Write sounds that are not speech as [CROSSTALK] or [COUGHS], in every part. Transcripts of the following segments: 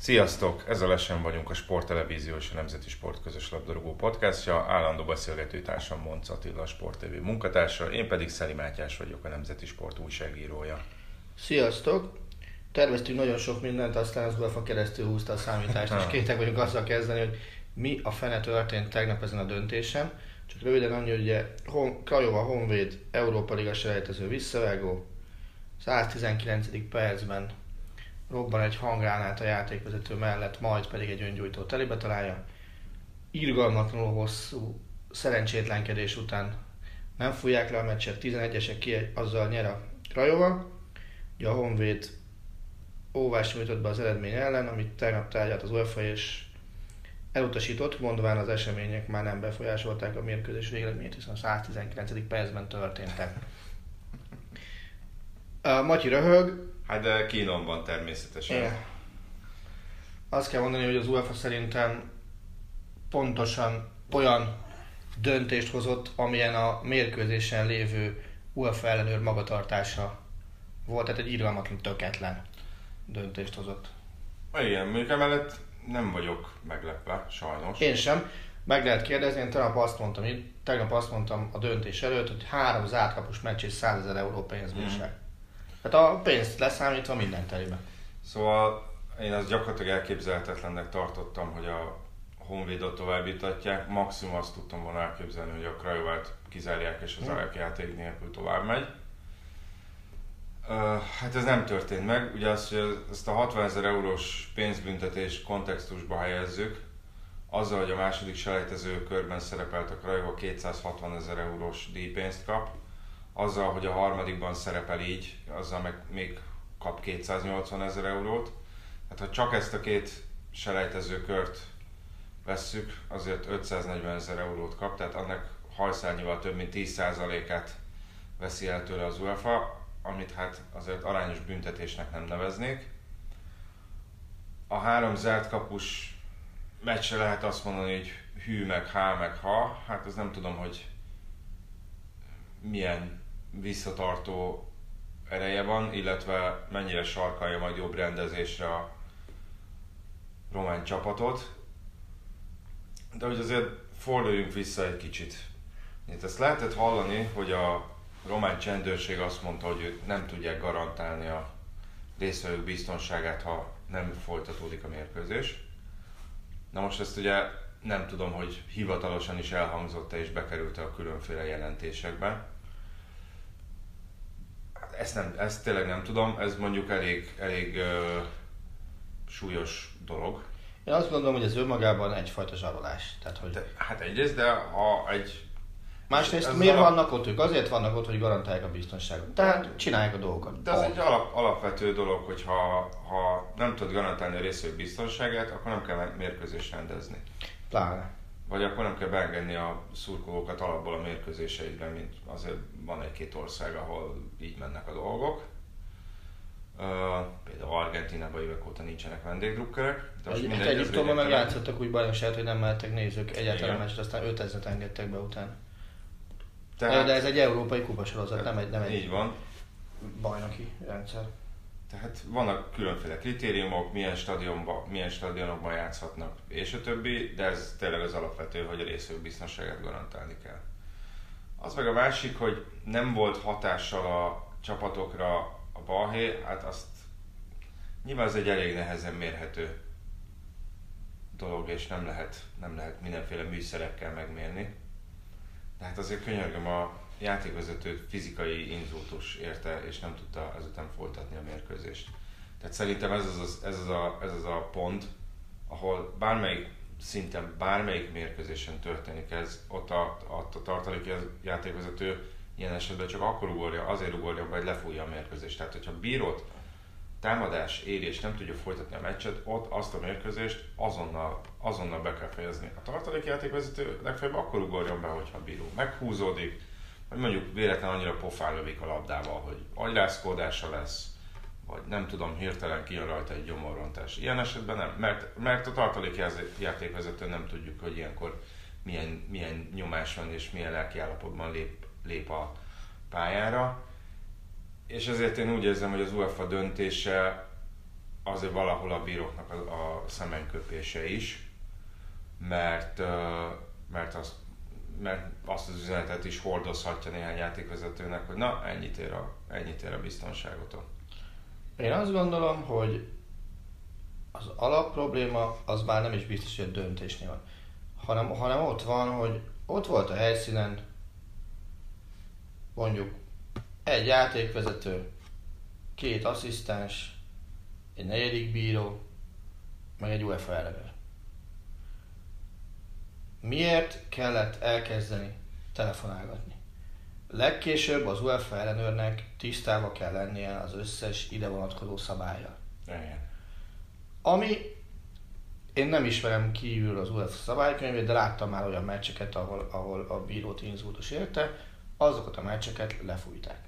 Sziasztok! Ez a Lesen vagyunk a Sport Televízió és a Nemzeti Sport közös labdarúgó podcastja. Állandó beszélgető társam Monc Attila, a Sport TV munkatársa, én pedig Szeli Mátyás vagyok, a Nemzeti Sport újságírója. Sziasztok! Terveztünk nagyon sok mindent, aztán az UEFA keresztül húzta a számítást, és [LAUGHS] kétek vagyunk azzal kezdeni, hogy mi a fene történt tegnap ezen a döntésem. Csak röviden annyi, hogy ugye Hon- Krajova Honvéd Európa Liga selejtező visszavágó, 119. percben robban egy hangránát a játékvezető mellett, majd pedig egy öngyújtó telibe találja. Irgalmatlanul hosszú szerencsétlenkedés után nem fújják le a meccset, 11-esek ki, azzal nyer a Krajova. Ugye a Honvéd óvást nyújtott be az eredmény ellen, amit tegnap tárgyalt az UEFA és elutasított, mondván az események már nem befolyásolták a mérkőzés végeredményét, hiszen a 119. percben történtek. A Matyi röhög, Hát de kínom van természetesen. igen. Azt kell mondani, hogy az UEFA szerintem pontosan olyan döntést hozott, amilyen a mérkőzésen lévő UEFA ellenőr magatartása volt, tehát egy irgalmatlan töketlen döntést hozott. Igen, mondjuk emellett nem vagyok meglepve, sajnos. Én sem. Meg lehet kérdezni, én tegnap azt mondtam, így, tegnap azt mondtam a döntés előtt, hogy három zártkapus meccs és 100 ezer euró pénzbírság. Hát a pénzt leszámítva minden terébe. Szóval én azt gyakorlatilag elképzelhetetlennek tartottam, hogy a Honvédot továbbítatják. Maximum azt tudtam volna elképzelni, hogy a Krajovát kizárják és az Alek játék nélkül tovább megy. Uh, hát ez nem történt meg. Ugye azt, hogy ezt a 60 ezer eurós pénzbüntetés kontextusba helyezzük, azzal, hogy a második selejtező körben szerepelt a Krajova 260 ezer eurós díjpénzt kap, azzal, hogy a harmadikban szerepel így, azzal meg még kap 280 ezer eurót. Hát ha csak ezt a két selejtező kört vesszük, azért 540 ezer eurót kap, tehát annak hajszárnyival több mint 10%-át veszi el tőle az UEFA, amit hát azért arányos büntetésnek nem neveznék. A három zárt kapus meccsre lehet azt mondani, hogy hű, meg há, meg ha. Hát ez nem tudom, hogy milyen visszatartó ereje van, illetve mennyire sarkalja majd jobb rendezésre a román csapatot. De hogy azért forduljunk vissza egy kicsit. Itt ezt lehetett hallani, hogy a román csendőrség azt mondta, hogy ők nem tudják garantálni a részvevők biztonságát, ha nem folytatódik a mérkőzés. Na most ezt ugye nem tudom, hogy hivatalosan is elhangzott és bekerült a különféle jelentésekbe. Ezt, nem, ezt tényleg nem tudom, ez mondjuk elég, elég uh, súlyos dolog. Én azt gondolom, hogy ez önmagában egyfajta zsarolás. Tehát, hogy De, hát egyrészt, de ha egy... Másrészt miért alap- vannak ott ők? Azért vannak ott, hogy garantálják a biztonságot. Tehát csinálják a dolgokat. De ez egy alap, alapvető dolog, hogy ha, ha nem tudod garantálni a részvevők biztonságát, akkor nem kell mérkőzést rendezni. Pláne. Vagy akkor nem kell beengedni a szurkolókat alapból a mérkőzéseidre, mint azért van egy-két ország, ahol így mennek a dolgok. Uh, például Argentinában évek óta nincsenek vendégdrukkerek. De most Egy, hát Egyiptomban meg játszottak úgy bajnokságot, hogy nem mehettek nézők egyáltalán meccset, aztán 5000-et engedtek be után. Tehát, De ez egy európai kupasorozat, nem egy, nem egy Így van. bajnoki rendszer. Tehát vannak különféle kritériumok, milyen stadionban, milyen stadionokban játszhatnak, és a többi, de ez tényleg az alapvető, hogy a részvevők biztonságát garantálni kell. Az meg a másik, hogy nem volt hatással a csapatokra a balhé, hát azt nyilván ez egy elég nehezen mérhető dolog, és nem lehet, nem lehet mindenféle műszerekkel megmérni. De hát azért könyörgöm a játékvezetőt fizikai inzultus érte, és nem tudta ezután folytatni a mérkőzést. Tehát szerintem ez az, ez az, a, ez az a pont, ahol bármelyik szinten, bármelyik mérkőzésen történik ez, ott a, a, a tartalék játékvezető ilyen esetben csak akkor ugorja, azért ugorja, hogy lefújja a mérkőzést. Tehát, hogyha bírót támadás éri és nem tudja folytatni a meccset, ott azt a mérkőzést azonnal, azonnal be kell fejezni. A tartalékjátékvezető legfeljebb akkor ugorjon be, hogyha a bíró meghúzódik, vagy mondjuk véletlen annyira pofán lövik a labdával, hogy agyrázkódása lesz, vagy nem tudom, hirtelen kijön rajta egy gyomorrontás. Ilyen esetben nem, mert, mert a tartalékjátékvezető nem tudjuk, hogy ilyenkor milyen, milyen nyomás van és milyen lelki állapotban lép, lép a pályára és ezért én úgy érzem, hogy az UEFA döntése azért valahol a bíróknak a, a szemenköpése is, mert, mert, azt, mert azt az üzenetet is hordozhatja néhány játékvezetőnek, hogy na, ennyit ér a, ennyit ér a biztonságot. Én azt gondolom, hogy az alap probléma az már nem is biztos, hogy a döntésnél van, hanem, hanem ott van, hogy ott volt a helyszínen mondjuk egy játékvezető, két asszisztens, egy negyedik bíró, meg egy UEFA ellenőr. Miért kellett elkezdeni telefonálgatni? Legkésőbb az UEFA ellenőrnek tisztába kell lennie az összes ide vonatkozó szabálya. Ami én nem ismerem kívül az UEFA szabálykönyvét, de láttam már olyan meccseket, ahol, ahol a bírót inzultus érte, azokat a meccseket lefújták.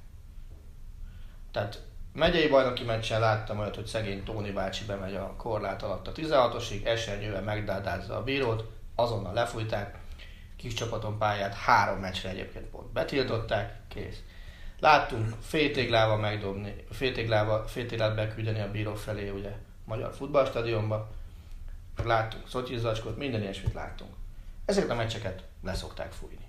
Tehát megyei bajnoki meccsen láttam olyat, hogy szegény Tóni bácsi bemegy a korlát alatt a 16-osig, esernyővel megdádázza a bírót, azonnal lefújták, kis csapaton pályát három meccsre egyébként pont betiltották, kész. Láttunk fétéglával megdobni, fétéglával, fétéglát beküldeni a bíró felé, ugye, Magyar Futballstadionba, láttunk szotyizacskot, minden ilyesmit láttunk. Ezeket a meccseket leszokták fújni.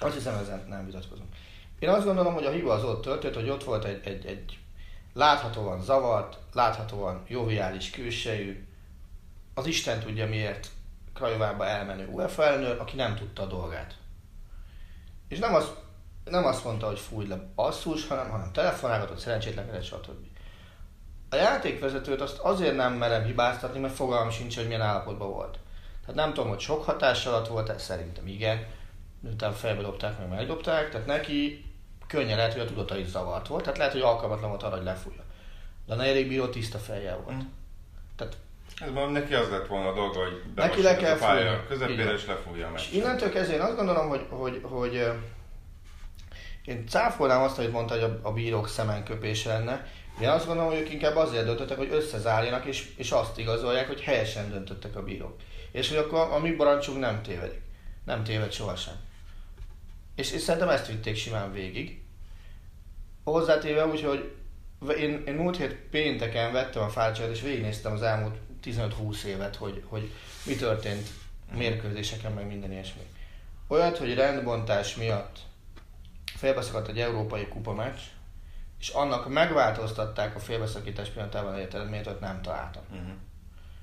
Azt hiszem, ezen nem vitatkozunk. Én azt gondolom, hogy a hiba az ott történt, hogy ott volt egy, egy, egy láthatóan zavart, láthatóan joviális külsejű, az Isten tudja miért Krajovába elmenő UEFA elnök, aki nem tudta a dolgát. És nem azt, nem azt mondta, hogy fúj le basszus, hanem, hanem telefonálgatott, szerencsétlenkedett, stb. A játékvezetőt azt azért nem merem hibáztatni, mert fogalmam sincs, hogy milyen állapotban volt. Tehát nem tudom, hogy sok hatás alatt volt, ez szerintem igen, miután felbe dobták, meg megdobták, tehát neki könnyen lehet, hogy a tudata is zavart volt, tehát lehet, hogy alkalmatlan volt arra, hogy lefújja. De a negyedik bíró tiszta fejjel volt. Mm. Ez már neki az lett volna a dolga, hogy neki le kell a pálya közepére és lefújja meg. És innentől kezdve én azt gondolom, hogy, hogy, hogy én cáfolnám azt, hogy mondta, hogy a, a bírók szemenköpése lenne. Én azt gondolom, hogy ők inkább azért döntöttek, hogy összezárjanak, és, és azt igazolják, hogy helyesen döntöttek a bírók. És hogy akkor a mi barancsunk nem tévedik. Nem téved sohasem. És, és szerintem ezt vitték simán végig. Hozzátéve úgy, hogy én, én múlt hét pénteken vettem a fájlcsát, és végignéztem az elmúlt 15-20 évet, hogy, hogy mi történt mérkőzéseken, meg minden ilyesmi. Olyat, hogy rendbontás miatt félbeszakadt egy európai kupa meccs, és annak megváltoztatták a félbeszakítás pillanatában elért eredményt, ott nem találtam. Uh-huh.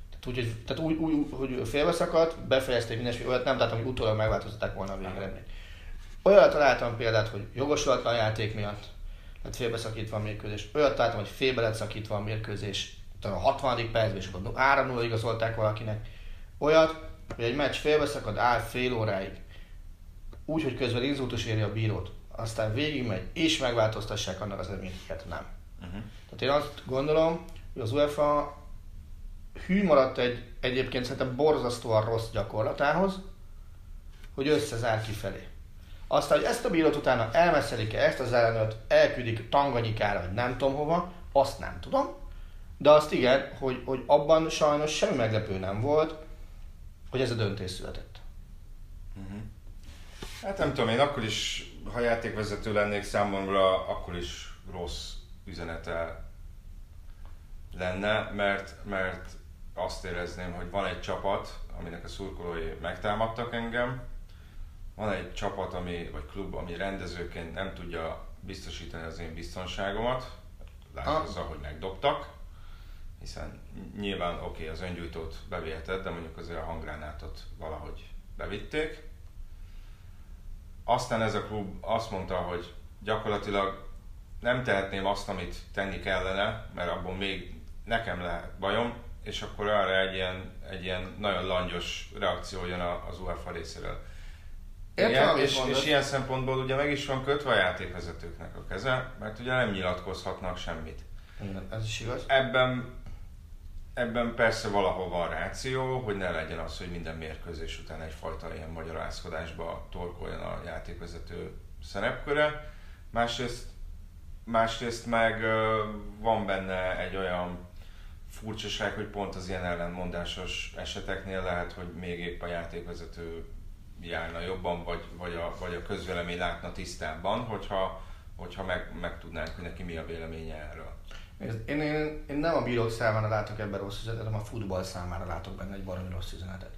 Tehát úgy, hogy, tehát úgy, úgy, hogy félbeszakadt, befejezték minden, olyat nem találtam, hogy utólag megváltoztatták volna a végeredményt. Olyat találtam példát, hogy jogosulatlan játék miatt lett félbeszakítva a mérkőzés. Olyat találtam, hogy félbe lett szakítva a mérkőzés, a 60. percben, és akkor 3 0 igazolták valakinek. Olyat, hogy egy meccs félbeszakad, áll fél óráig, úgy, hogy közben inzultus éri a bírót, aztán végigmegy, és megváltoztassák annak az eredményeket, nem. Uh-huh. Tehát én azt gondolom, hogy az UEFA hű maradt egy egyébként szerintem borzasztóan rossz gyakorlatához, hogy összezár kifelé. Aztán, hogy ezt a bírót utána elmeszelik-e ezt az ellenőrt, elküldik Tanganyikára, vagy nem tudom hova, azt nem tudom. De azt igen, hogy, hogy abban sajnos semmi meglepő nem volt, hogy ez a döntés született. Uh-huh. Hát nem tudom, én akkor is, ha játékvezető lennék számomra, akkor is rossz üzenete lenne, mert, mert azt érezném, hogy van egy csapat, aminek a szurkolói megtámadtak engem, van egy csapat, ami, vagy klub, ami rendezőként nem tudja biztosítani az én biztonságomat, lásd ah. azzal, hogy megdobtak, hiszen nyilván oké, okay, az öngyújtót beviheted, de mondjuk azért a hangránátot valahogy bevitték. Aztán ez a klub azt mondta, hogy gyakorlatilag nem tehetném azt, amit tenni kellene, mert abból még nekem lehet bajom, és akkor arra egy ilyen, egy ilyen nagyon langyos reakció jön az UEFA részéről. Értem, és, és ilyen szempontból ugye meg is van kötve a játékvezetőknek a keze, mert ugye nem nyilatkozhatnak semmit. Igen, ez is igaz. Ebben, ebben persze valahol van ráció, hogy ne legyen az, hogy minden mérkőzés után egyfajta ilyen magyarázkodásba torkoljon a játékvezető szerepköre. Másrészt, másrészt meg van benne egy olyan furcsaság, hogy pont az ilyen ellenmondásos eseteknél lehet, hogy még épp a játékvezető járna jobban, vagy, vagy, a, vagy a közvélemény látna tisztábban, hogyha, hogyha meg, megtudnánk, hogy neki mi a véleménye erről. Én, én, én nem a bírók számára látok ebben rossz üzenetet, hanem a futball számára látok benne egy baromi rossz üzenetet.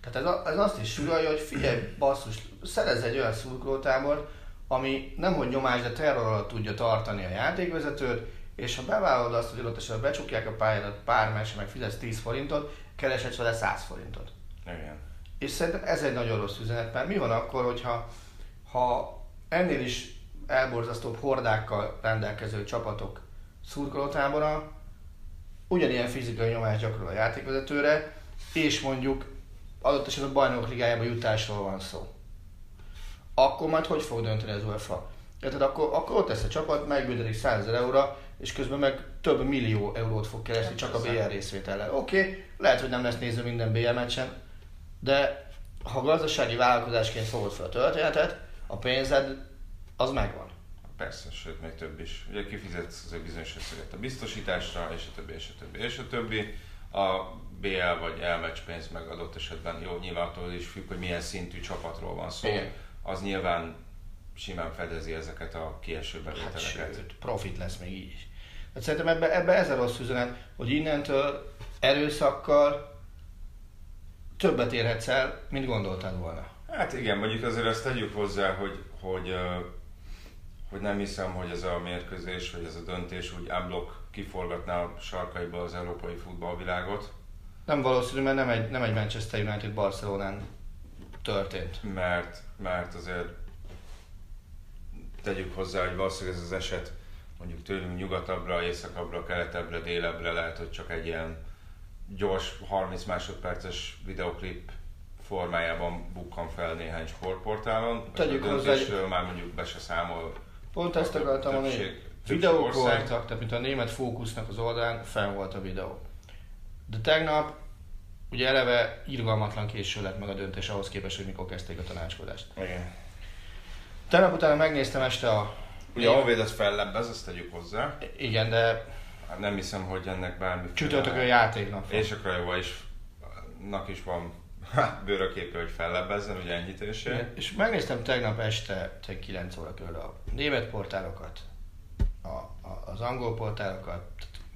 Tehát ez, a, ez azt is sugalja, hogy figyelj, basszus, szerez egy olyan szurkolótábort, ami nemhogy nyomás, de terror alatt tudja tartani a játékvezetőt, és ha bevállalod azt, hogy adott esetben becsukják a pályádat pár meccsre, meg fizetsz 10 forintot, kereshetsz vele 100 forintot. Igen. És szerintem ez egy nagyon rossz üzenet, mert mi van akkor, hogyha ha ennél is elborzasztóbb hordákkal rendelkező csapatok szurkolótábora ugyanilyen fizikai nyomást gyakorol a játékvezetőre, és mondjuk adott esetben a bajnokok ligájába jutásról van szó. Akkor majd hogy fog dönteni az UEFA? Érted, akkor, akkor ott lesz a csapat, megbüntetik 100 ezer euróra, és közben meg több millió eurót fog keresni csak a BL részvétellel. Oké, okay, lehet, hogy nem lesz néző minden BL meccsen, de ha gazdasági vállalkozásként fogod fel a történetet, a pénzed az megvan. Persze, sőt, még több is. Ugye kifizetsz az egy bizonyos összeget a biztosításra, és a többi, és a többi, és a többi. A BL vagy elmeccs pénz meg adott esetben, jó, nyilván attól is függ, hogy milyen szintű csapatról van szó. Igen. Az nyilván simán fedezi ezeket a kieső Hát bevételeket. sőt, profit lesz még így is. Hát szerintem ebbe, ebbe ez a rossz üzenet, hogy innentől erőszakkal többet érhetsz el, mint gondoltad volna. Hát igen, mondjuk azért azt tegyük hozzá, hogy, hogy, hogy nem hiszem, hogy ez a mérkőzés, vagy ez a döntés úgy áblok kiforgatná a sarkaiba az európai futballvilágot, Nem valószínű, mert nem egy, nem egy Manchester United Barcelonán történt. mert, mert azért tegyük hozzá, hogy valószínűleg ez az eset mondjuk tőlünk nyugatabbra, északabbra, keletebbre, délebbre lehet, hogy csak egy ilyen gyors 30 másodperces videoklip formájában bukkan fel néhány sportportálon. Tegyük hozzá, döntésről már mondjuk be se számol. Pont ezt akartam mondani, videók ország. voltak, tehát mint a német fókusznak az oldalán fenn volt a videó. De tegnap ugye eleve irgalmatlan késő lett meg a döntés ahhoz képest, hogy mikor kezdték a tanácskodást. Igen. Tegnap utána megnéztem este a... Ugye a Honvéd az fellebbez, ezt tegyük hozzá. Igen, de Hát nem hiszem, hogy ennek bármi... csütörtökön játéknap. És a Krajova is, nak is van bőröképő, hogy fellebbezzen, ugye enyhítésért. Igen, És megnéztem tegnap este, te 9 óra körül a német portálokat, a, a, az angol portálokat,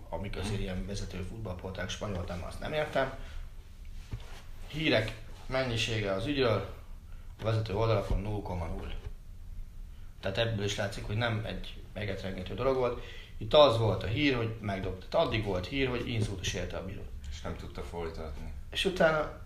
amik azért ilyen vezető futballportálok, spanyol nem, azt nem értem. Hírek mennyisége az ügyről, a vezető oldalakon 0,0. Tehát ebből is látszik, hogy nem egy megetrengető dolog volt. Itt az volt a hír, hogy megdobta. Tehát addig volt hír, hogy inszultus érte a bírót. És nem tudta folytatni. És utána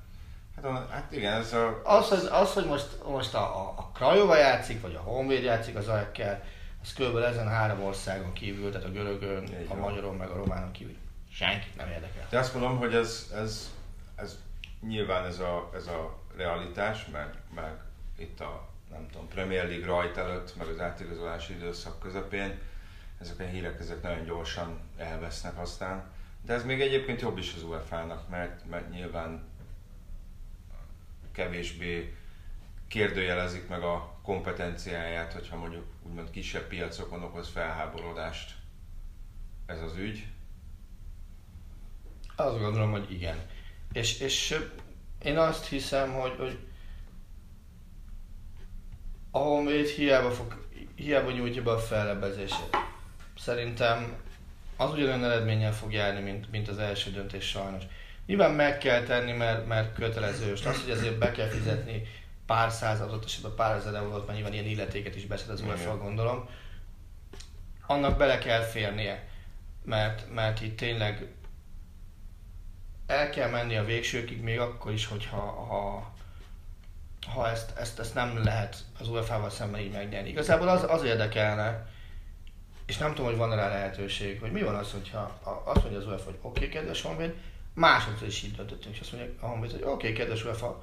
Hát, hát igen, ez a... Az, hogy, az, hogy most, most a, a, a Krajova játszik, vagy a Honvéd játszik az Aekkel, az kb. ezen három országon kívül, tehát a görögön, Így a magyaron, meg a románon kívül. Senkit nem érdekel. De azt mondom, hogy ez, ez, ez nyilván ez a, ez a realitás, meg, meg itt a nem tudom, Premier League rajt előtt, meg az átigazolási időszak közepén, ezek a hírek ezek nagyon gyorsan elvesznek aztán. De ez még egyébként jobb is az UEFA-nak, mert, mert nyilván kevésbé kérdőjelezik meg a kompetenciáját, hogyha mondjuk úgymond kisebb piacokon okoz felháborodást ez az ügy. Azt gondolom, hogy igen. És, és én azt hiszem, hogy, hogy a Honvéd hiába, fog, hiába nyújtja be a fellebbezését. Szerintem az ugyanolyan eredménnyel fog járni, mint, mint az első döntés sajnos. Nyilván meg kell tenni, mert, mert kötelező. És az, hogy ezért be kell fizetni pár száz, adott esetben pár ezer eurót, mert nyilván ilyen illetéket is beszed az UEFA, gondolom. Annak bele kell férnie, mert, mert itt tényleg el kell menni a végsőkig, még akkor is, hogyha ha ha ezt, ezt, ezt nem lehet az UEFA-val szemben így megnyerni. Igazából az, az érdekelne, és nem tudom, hogy van rá lehetőség, hogy mi van az, hogyha azt mondja az UEFA, hogy oké, okay, kedves Honvéd, másodszor is így döntöttünk, és azt mondja a Honvéd, hogy oké, okay, kedves UEFA,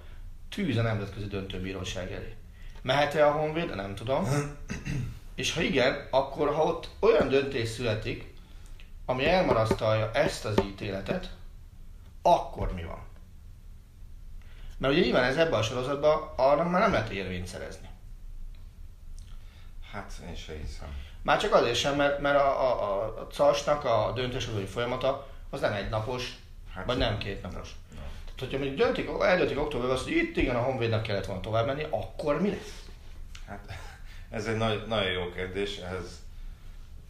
tűz a nemzetközi döntőbíróság elé. Mehet-e a Honvéd? Nem tudom. [CLEARS THROAT] És ha igen, akkor ha ott olyan döntés születik, ami elmarasztalja ezt az ítéletet, akkor mi van? Mert ugye nyilván ez ebben a sorozatban arra már nem lehet érvényt szerezni. Hát én se hiszem. Már csak azért sem, mert, mert a, a, a, a CAS-nak a döntéshozói folyamata az nem egy napos, Hát vagy nem két napos. Nem. Tehát, hogyha mondjuk döntik, eldöntik októberben azt, hogy itt igen a Honvédnak kellett volna tovább menni, akkor mi lesz? Hát ez egy nagy, nagyon jó kérdés, ehhez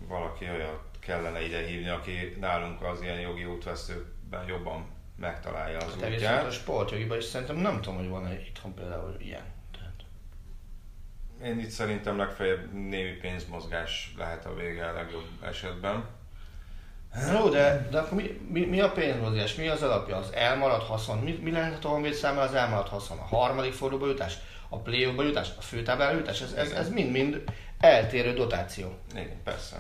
valaki olyat kellene ide hívni, aki nálunk az ilyen jogi útvesztőben jobban megtalálja az Hát útját. a sportjogiban is szerintem nem tudom, hogy van-e itthon például ilyen. Tehát, Én itt szerintem legfeljebb némi pénzmozgás lehet a vége a legjobb esetben. Jó, de, de akkor mi, mi, mi a pénzmozgás? Mi az alapja? Az elmaradt haszon? Mi, mi lehet a Honvéd számára az elmaradt haszon? A harmadik fordulóba jutás? A play jutás? A főtáblára jutás? Ez, ez, ez mind-mind eltérő dotáció. Igen, persze.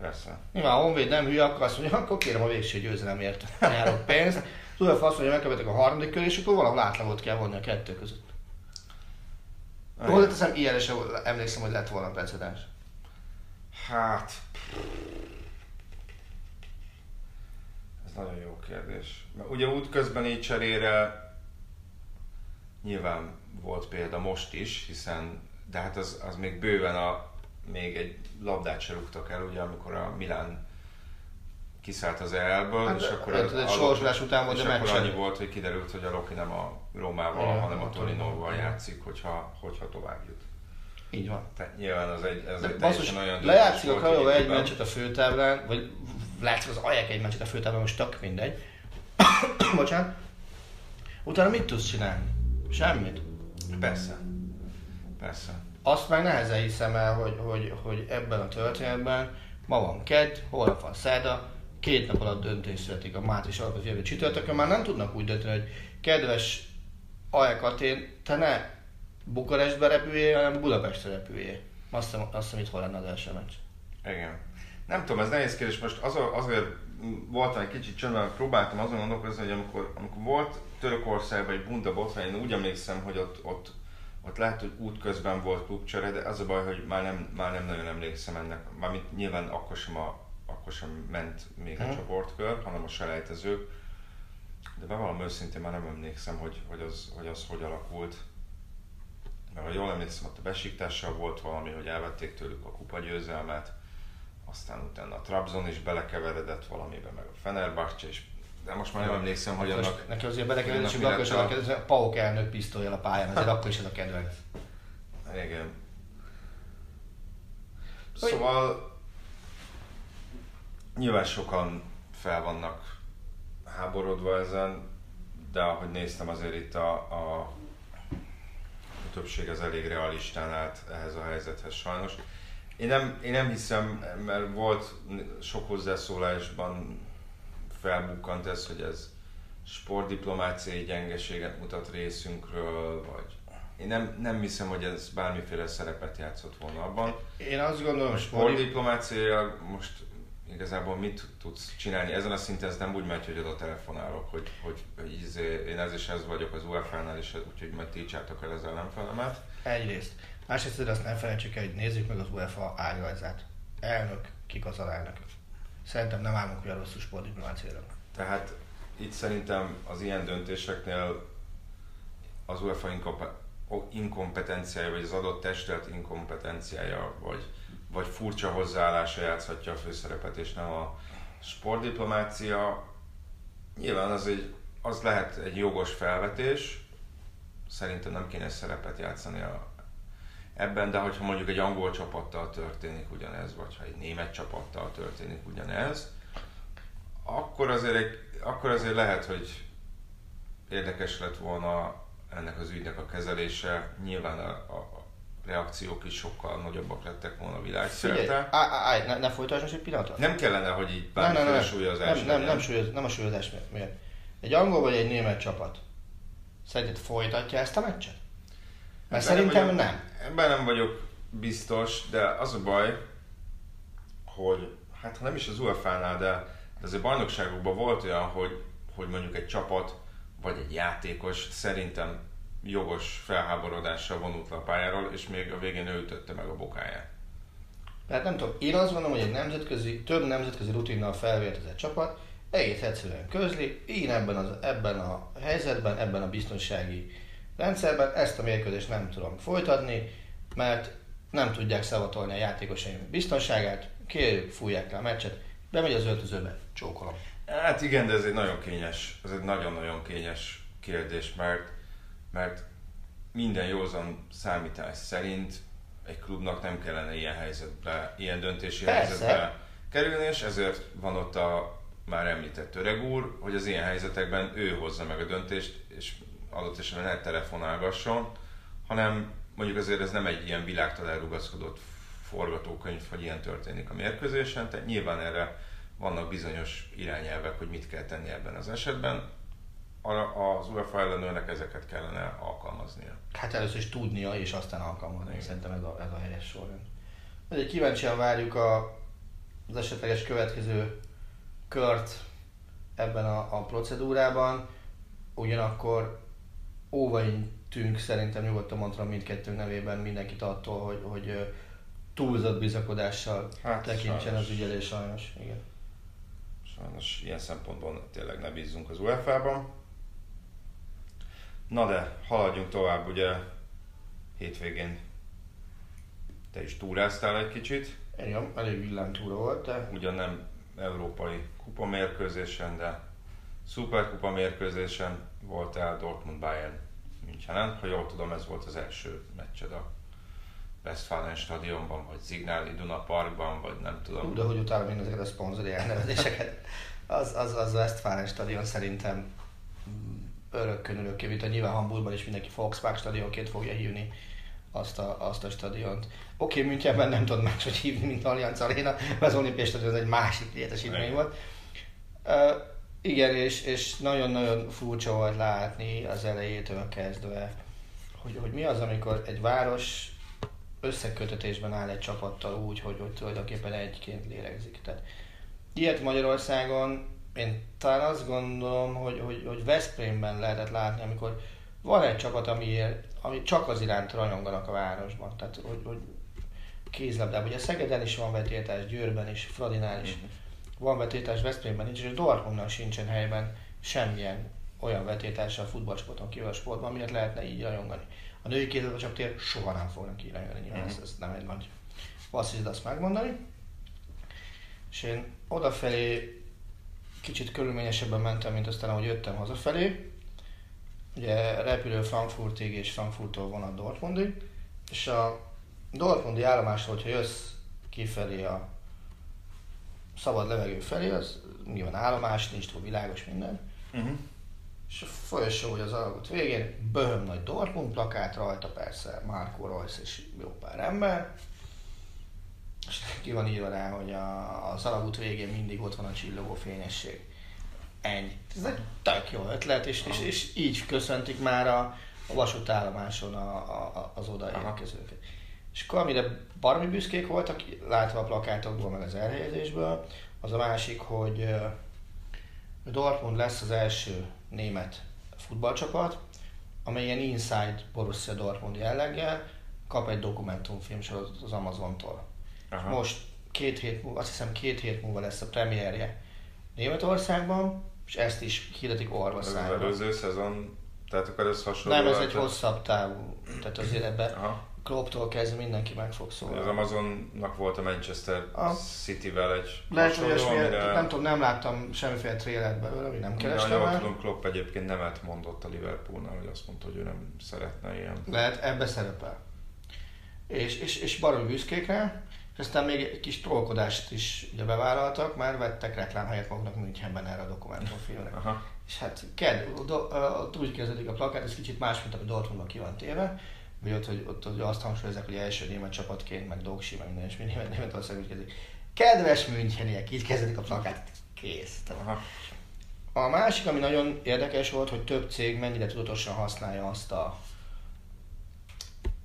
Persze. Nyilván a Honvéd nem hülye, akkor azt mondja, akkor kérem a végső győzelemért járok pénzt. Az UEFA azt mondja, megkövetek a harmadik kör, és akkor valahol átlagot kell vonni a kettő között. Hozzáteszem, ilyen is emlékszem, hogy lett volna precedens. Hát... Ez nagyon jó kérdés. Mert ugye útközben így cserére nyilván volt példa most is, hiszen de hát az, az még bőven a, még egy labdát se rúgtak el, ugye amikor a Milán kiszállt az EL-ből, Hát, és akkor hát egy sorsolás után volt, akkor meccsen. annyi volt, hogy kiderült, hogy a Loki nem a Rómával, Igen, hanem a Torinóval játszik, hogyha, hogyha tovább jut. Így van. Tehát nyilván az egy, ez De egy basszus, teljesen olyan lejátszik a hogy egy meccset a főtáblán, vagy látszik az Ajax egy meccset a főtáblán, most tök mindegy. [COUGHS] Bocsánat. Utána mit tudsz csinálni? Semmit. Persze. Persze. Azt meg nehezen hiszem el, hogy, hogy, hogy ebben a történetben ma van kedd, holnap van szerda, két nap alatt döntés születik a Mátés alapot jövő csütörtökön, már nem tudnak úgy dönteni, hogy kedves Ajax Atén, te ne Bukarestbe repüljél, hanem Budapestre repüljél. Azt hiszem, azt hiszem itt hol lenne az első meccs. Igen. Nem tudom, ez nehéz kérdés. Most az, azért voltam egy kicsit csöndben, próbáltam azon gondolkozni, hogy amikor, amikor volt Törökországban egy bunda botrány, én úgy emlékszem, hogy ott, ott, ott lehet, hogy útközben volt klubcsere, de az a baj, hogy már nem, már nem nagyon emlékszem ennek. Mármint nyilván akkor sem, a, akkor sem ment még a Mhm. csoportkör, hanem a selejtezők. De bevallom őszintén már nem emlékszem, hogy, hogy, az, hogy az hogy alakult. Mert ha jól emlékszem, ott a besiktással volt valami, hogy elvették tőlük a kupa győzelmet, aztán utána a Trabzon is belekeveredett valamibe, meg a Fenerbahce is. De most már nem emlékszem, hogy annak... Most neki azért belekerült, és annak mi akkor is a- kedvenc, a Pauk elnök pisztolyjal a pályán, azért akkor is ez a kedvenc. Igen. Szóval nyilván sokan fel vannak háborodva ezen, de ahogy néztem azért itt a, a, a többség az elég realistán állt ehhez a helyzethez sajnos. Én nem, én nem hiszem, mert volt sok hozzászólásban felbukkant ez, hogy ez sportdiplomáciai gyengeséget mutat részünkről, vagy én nem, nem hiszem, hogy ez bármiféle szerepet játszott volna abban. Én azt gondolom, hogy sporti... sportdiplomáciája most igazából mit tudsz csinálni? Ezen a szinten ez nem úgy megy, hogy oda telefonálok, hogy, hogy, hogy izé, én ez és ez vagyok az UEFA-nál, és úgyhogy majd tiltsátok el az ellenfelemet. Egyrészt. Másrészt azt nem felejtsük el, hogy nézzük meg az UEFA ágrajzát. Elnök, kik az alelnökök. Szerintem nem állunk olyan rosszul sportdiplomáciára. Tehát itt szerintem az ilyen döntéseknél az UEFA inkompetenciája, vagy az adott testület inkompetenciája, vagy, vagy furcsa hozzáállása játszhatja a főszerepet, és nem a sportdiplomácia. Nyilván az, egy, az lehet egy jogos felvetés, szerintem nem kéne szerepet játszani a, ebben, de hogyha mondjuk egy angol csapattal történik ugyanez, vagy ha egy német csapattal történik ugyanez, akkor azért, egy, akkor azért lehet, hogy érdekes lett volna ennek az ügynek a kezelése. Nyilván a, a, a reakciók is sokkal nagyobbak lettek volna Figyelj, világszerte. állj, ne, ne folytasd most egy pillanatot. Nem kellene, hogy így nem, nem, bármiféle nem, súlyozás nem, nem, nem, súlyoz, nem a súlyozás mi- miatt. Egy angol vagy egy német csapat szerinted folytatja ezt a meccset? Mert szerintem nem. Ebben nem vagyok biztos, de az a baj, hogy hát ha nem is az UEFA-nál, de, de azért bajnokságokban volt olyan, hogy, hogy mondjuk egy csapat vagy egy játékos szerintem jogos felháborodással vonult le a pályáról, és még a végén ő ütötte meg a bokáját. Tehát nem tudom, én azt gondolom, hogy egy nemzetközi, több nemzetközi rutinnal felvértezett csapat egész egyszerűen közli, én ebben, az, ebben a helyzetben, ebben a biztonsági rendszerben ezt a mérkőzést nem tudom folytatni, mert nem tudják szavatolni a játékosaim biztonságát, kérjük, fújják le a meccset, bemegy az öltözőbe, csókolom. Hát igen, de ez egy nagyon kényes, ez egy nagyon-nagyon kényes kérdés, mert, mert minden józan számítás szerint egy klubnak nem kellene ilyen helyzetbe, ilyen döntési Persze. helyzetbe kerülni, és ezért van ott a már említett öreg úr, hogy az ilyen helyzetekben ő hozza meg a döntést, és adott esetben ne telefonálgasson, hanem mondjuk azért ez nem egy ilyen világtól elrugaszkodott forgatókönyv, hogy ilyen történik a mérkőzésen, tehát nyilván erre vannak bizonyos irányelvek, hogy mit kell tenni ebben az esetben. Az UEFA ellenőrnek ezeket kellene alkalmaznia. Hát először is tudnia, és aztán alkalmazni. Szerintem ez a, ez a helyes sorrend. Ugye kíváncsian várjuk a, az esetleges következő kört ebben a, a procedúrában. Ugyanakkor óvaintünk szerintem nyugodtan mondhatom mindkettőnk nevében mindenkit attól, hogy, hogy túlzott bizakodással Hát, tekintsen sajnos. az ügyelés sajnos. Igen. Sajnos ilyen szempontból tényleg ne bízzunk az UEFA-ban. Na de, haladjunk tovább, ugye hétvégén te is túráztál egy kicsit, Igen, elég villámtúra volt, de ugyan nem európai kupa mérkőzésen, de szuperkupa mérkőzésen voltál Dortmund Bayern Münchenen. Ha jól tudom, ez volt az első meccsed a Westfalen stadionban, vagy Signal Iduna Parkban, vagy nem tudom. Hú, de hogy utálom én ezeket a szponzori elnevezéseket. Az, az, az Westfalen stadion szerintem örökkön örökké, mint a nyilván Hamburgban is mindenki Volkswagen stadionként fogja hívni azt a, azt a stadiont. Oké, okay, Münchenben nem tudod máshogy hívni, mint Allianz Arena, mert az olimpiai stadion egy másik létesítmény volt. Igen, és, és nagyon-nagyon furcsa volt látni az elejétől kezdve, hogy, hogy mi az, amikor egy város összekötetésben áll egy csapattal úgy, hogy, hogy tulajdonképpen egyként lélegzik. Tehát ilyet Magyarországon én talán azt gondolom, hogy, hogy, hogy Veszprémben lehetett látni, amikor van egy csapat, ami, ami csak az iránt rajonganak a városban. Tehát, hogy, hogy kézlabdában. Ugye Szegeden is van vetétás, Győrben is, Fradinál is van vetétás, Veszprémben nincs, és Dortmundnak sincsen helyben semmilyen olyan vetétás a futballsporton kívül a sportban, miért lehetne így rajongani. A női kézilabda csapatért soha nem fognak így rajongani, nyilván ez, ez nem egy nagy basszis, azt megmondani. És én odafelé kicsit körülményesebben mentem, mint aztán ahogy jöttem hazafelé. Ugye repülő Frankfurtig és Frankfurttól vonat Dortmundig, és a Dortmundi állomásról, hogyha jössz kifelé a szabad levegő felé, az nyilván állomás, nincs túl világos minden. Uh-huh. És a folyosó, hogy az alagút végén, böhöm nagy Dortmund plakát rajta, persze Marco Reus és jó pár ember. És ki van írva rá, hogy a, az alagút végén mindig ott van a csillogó fényesség. Ennyi. Ez egy tök jó ötlet, és, és, és így köszöntik már a, a vasútállomáson a, a, az odaérkezőket. És akkor amire baromi büszkék voltak, látva a plakátokból, meg az elhelyezésből, az a másik, hogy Dortmund lesz az első német futballcsapat, amely ilyen Inside Borussia Dortmund jelleggel kap egy dokumentumfilm az Amazontól. Aha. Most két hét múlva, azt hiszem két hét múlva lesz a premierje Németországban, és ezt is hirdetik Ez az előző szezon, tehát akkor ez hasonló. Nem, ez egy hosszabb távú, tehát azért ebben Aha. Klopptól kezdve mindenki meg fog szólni. Az Amazonnak volt a Manchester Ah. City-vel egy Lehet, hogy olyasmi, amire- nem tudom, nem láttam semmiféle trélert belőle, ami nem Ja, kerestem jól el. tudom, Klopp egyébként nemet mondott a Liverpoolnál, hogy azt mondta, hogy ő nem szeretne ilyen. Lehet, ebbe szerepel. És, és, és baromi büszkék rá, és aztán még egy kis trollkodást is ugye bevállaltak, már vettek reklámhelyet maguknak Münchenben erre a dokumentumfilmre. És hát ked, do, uh, úgy kezdődik a plakát, ez kicsit más, mint ami Dortmundban ki van téve, vagy ott, hogy ott, hogy azt hangsúlyozzák, hogy első német csapatként, meg Dogsi, meg minden, és mi német, Németország úgy kezdődik. Kedves Müncheniek, így kezdődik a plakát, kész. Aha. a másik, ami nagyon érdekes volt, hogy több cég mennyire tudatosan használja azt a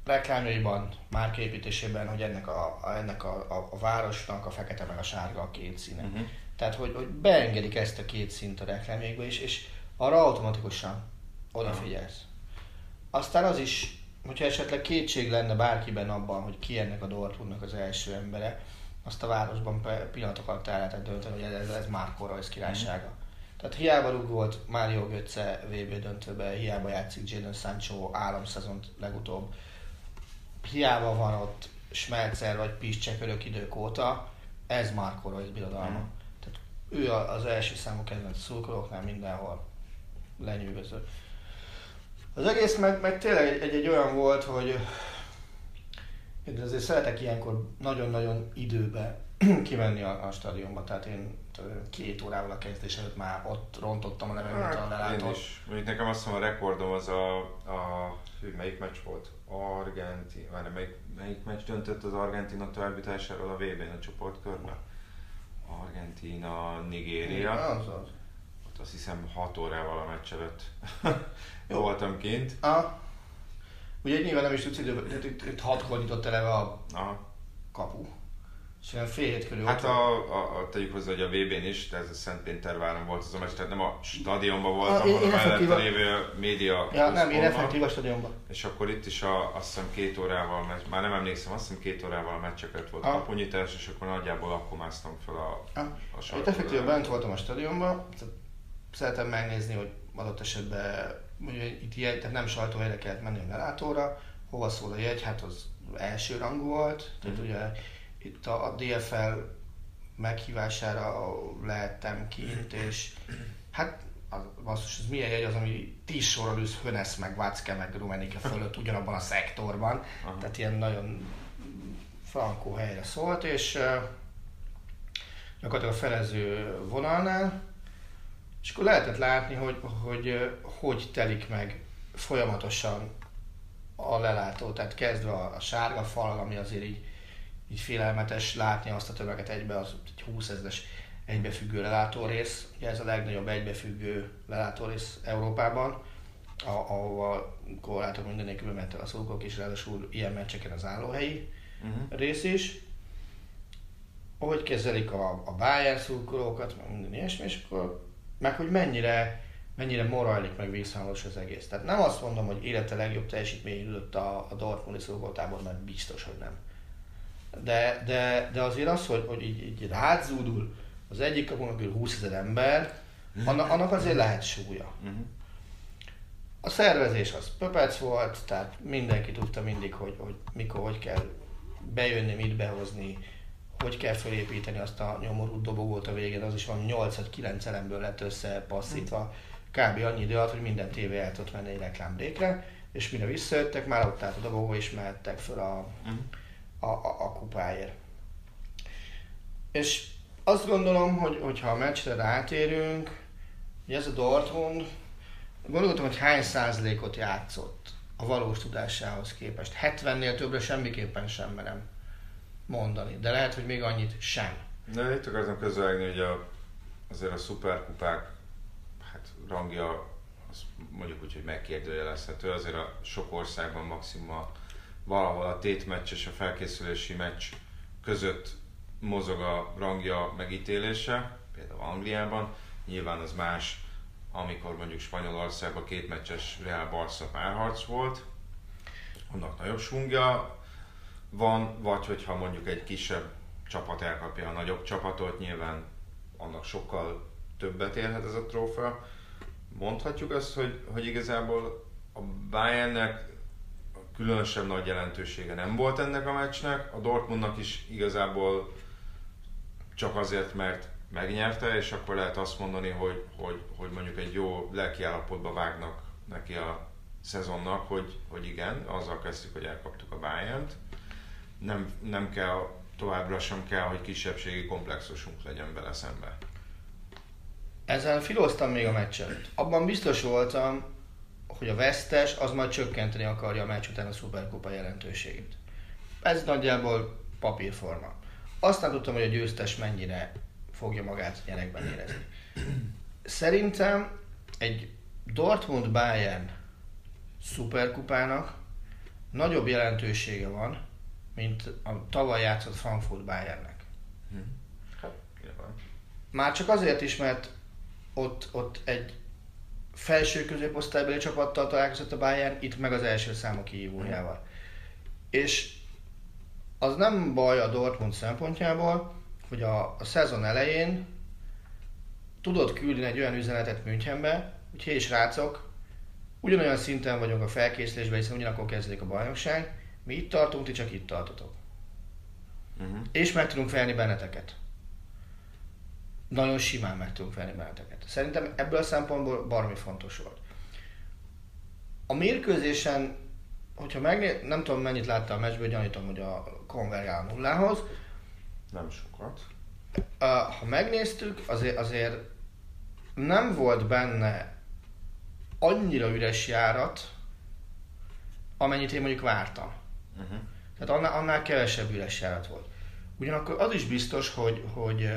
reklámjaiban, márképítésében, hogy ennek a, a, ennek a, a, a városnak a fekete meg a sárga a két színe. Uh-huh. Tehát, hogy, hogy beengedik ezt a két szint a reklámjaikba, és, és arra automatikusan odafigyelsz. Aztán az is, hogyha esetleg kétség lenne bárkiben abban, hogy ki ennek a Dortmundnak az első embere, azt a városban pillanatok alatt el lehetett dönteni, hogy ez, ez Marco Reus királysága. Mm. Tehát hiába rúgott Mário Götze VB döntőbe, hiába játszik Jadon Sancho államszezont legutóbb, hiába van ott Schmelzer vagy Piszcsek örök idők óta, ez Marco Reus birodalma. Mm. Tehát ő az első számú kedvenc szurkolóknál mindenhol lenyűgöző. Az egész meg, meg tényleg egy, egy, egy olyan volt, hogy én azért szeretek ilyenkor nagyon-nagyon időbe [CLEARS THROAT] kimenni a, a stadionba, tehát én két órával a kezdés előtt már ott rontottam a nevemet a lelátót. Én is. Mondjuk nekem azt mondom, a rekordom az a, a hű, melyik meccs volt? Argentin, várj, melyik, melyik meccs döntött az Argentina továbbjutásáról a VB-n a csoportkörben? Argentina, Nigéria. Az az. Azt hiszem 6 órával a meccs előtt [LAUGHS] voltam kint. Ah. Ugye nyilván nem is tudsz időben, tehát itt, itt hatkor nyitott eleve a Aha. kapu. És olyan fél hét körül Hát a, a, a, tegyük hozzá, hogy a VB-n is, tehát ez a Szent Péterváron volt az a meccs, tehát nem a stadionban volt, ahol a mellette lévő média Ja, nem, én effektív a stadionban. És akkor itt is a, azt hiszem két órával, meccs, már nem emlékszem, azt hiszem két órával a meccseket volt a kapunyítás, és akkor nagyjából akkor másztam fel a, a, a Itt effektív bent voltam a stadionban, szeretem megnézni, hogy adott esetben ugye itt jegy, tehát nem sajtóhelyre kellett menni a lelátóra, hova szól a jegy, hát az első rangú volt, tehát mm. ugye itt a, a DFL meghívására lehettem kint, és hát az, basszus, ez milyen jegy az, ami tíz sorral ülsz Hönesz, meg Vácke, meg Rumenike fölött ugyanabban a szektorban, Aha. tehát ilyen nagyon frankó helyre szólt, és uh, gyakorlatilag a felező vonalnál, és akkor lehetett látni, hogy hogy, hogy telik meg folyamatosan a lelátó, tehát kezdve a, a sárga fal, ami azért így, így félelmetes látni azt a tömeget egybe, az egy 20 ezres egybefüggő lelátórész. Ugye ez a legnagyobb egybefüggő lelátórész Európában, ahova korlátok mindenélkül mentek a szurkolók, és ráadásul ilyen meccseken az állóhelyi uh-huh. rész is. Ahogy kezelik a, a Bayern szurkolókat, meg minden ilyesmi, és akkor meg hogy mennyire, mennyire morajlik meg visszhangolos az egész. Tehát nem azt mondom, hogy élete legjobb teljesítmény ült a, a Dortmundi szurkoltából, mert biztos, hogy nem. De, de, de azért az, hogy, hogy így, így rázúdul az egyik kapun mögül 20 ezer ember, annak, annak azért lehet súlya. A szervezés az pöpec volt, tehát mindenki tudta mindig, hogy, hogy mikor, hogy kell bejönni, mit behozni, hogy kell felépíteni azt a nyomorult dobogót a végén, az is van 8-9 elemből lett összepasszítva, kb. annyi idő alatt, hogy minden tévé el tudott menni egy reklámbrékre, és mire visszajöttek, már ott állt a dobogó, és mehettek fel a, a, a, a kupáért. És azt gondolom, hogy, hogyha a meccsre rátérünk, hogy ez a Dortmund, gondoltam, hogy hány százalékot játszott a valós tudásához képest. 70-nél többre semmiképpen sem merem mondani, de lehet, hogy még annyit sem. De itt akartam közölni, hogy a, azért a szuperkupák hát rangja az mondjuk úgy, hogy megkérdőjelezhető, azért a sok országban maximum a, valahol a tétmeccs és a felkészülési meccs között mozog a rangja megítélése, például Angliában, nyilván az más, amikor mondjuk Spanyolországban két meccses Real Barca párharc volt, annak nagyobb sungja, van, vagy hogyha mondjuk egy kisebb csapat elkapja a nagyobb csapatot, nyilván annak sokkal többet érhet ez a trófea. Mondhatjuk azt, hogy, hogy igazából a Bayernnek különösebb nagy jelentősége nem volt ennek a meccsnek, a Dortmundnak is igazából csak azért, mert megnyerte, és akkor lehet azt mondani, hogy, hogy, hogy mondjuk egy jó lelkiállapotba vágnak neki a szezonnak, hogy, hogy igen, azzal kezdtük, hogy elkaptuk a Bayern-t, nem, nem kell, továbbra sem kell, hogy kisebbségi komplexusunk legyen vele szembe. Ezzel filoztam még a meccset. Abban biztos voltam, hogy a vesztes az majd csökkenteni akarja a meccs után a szuperkupa jelentőségét. Ez nagyjából papírforma. Aztán tudtam, hogy a győztes mennyire fogja magát gyerekben érezni. Szerintem egy Dortmund-Bayern szuperkupának nagyobb jelentősége van, mint a tavaly játszott Frankfurt Bayernnek. Hát, nyilván. Már csak azért is, mert ott, ott egy felső középosztálybeli csapattal találkozott a Bayern, itt meg az első számú kihívójával. És az nem baj a Dortmund szempontjából, hogy a, a szezon elején tudod küldeni egy olyan üzenetet Münchenbe, hogy hé srácok, ugyanolyan szinten vagyunk a felkészülésben, hiszen ugyanakkor kezdődik a bajnokság, mi itt tartunk, ti csak itt tartotok. Uh-huh. És meg tudunk felni benneteket. Nagyon simán meg tudunk felni benneteket. Szerintem ebből a szempontból baromi fontos volt. A mérkőzésen, hogyha megné... nem tudom mennyit látta a meccsből, gyanítom, hogy a konvergál nullához. Nem sokat. Ha megnéztük, azért, azért nem volt benne annyira üres járat, amennyit én mondjuk vártam. Uh-huh. Tehát annál, annál kevesebb üres járat volt. Ugyanakkor az is biztos, hogy, hogy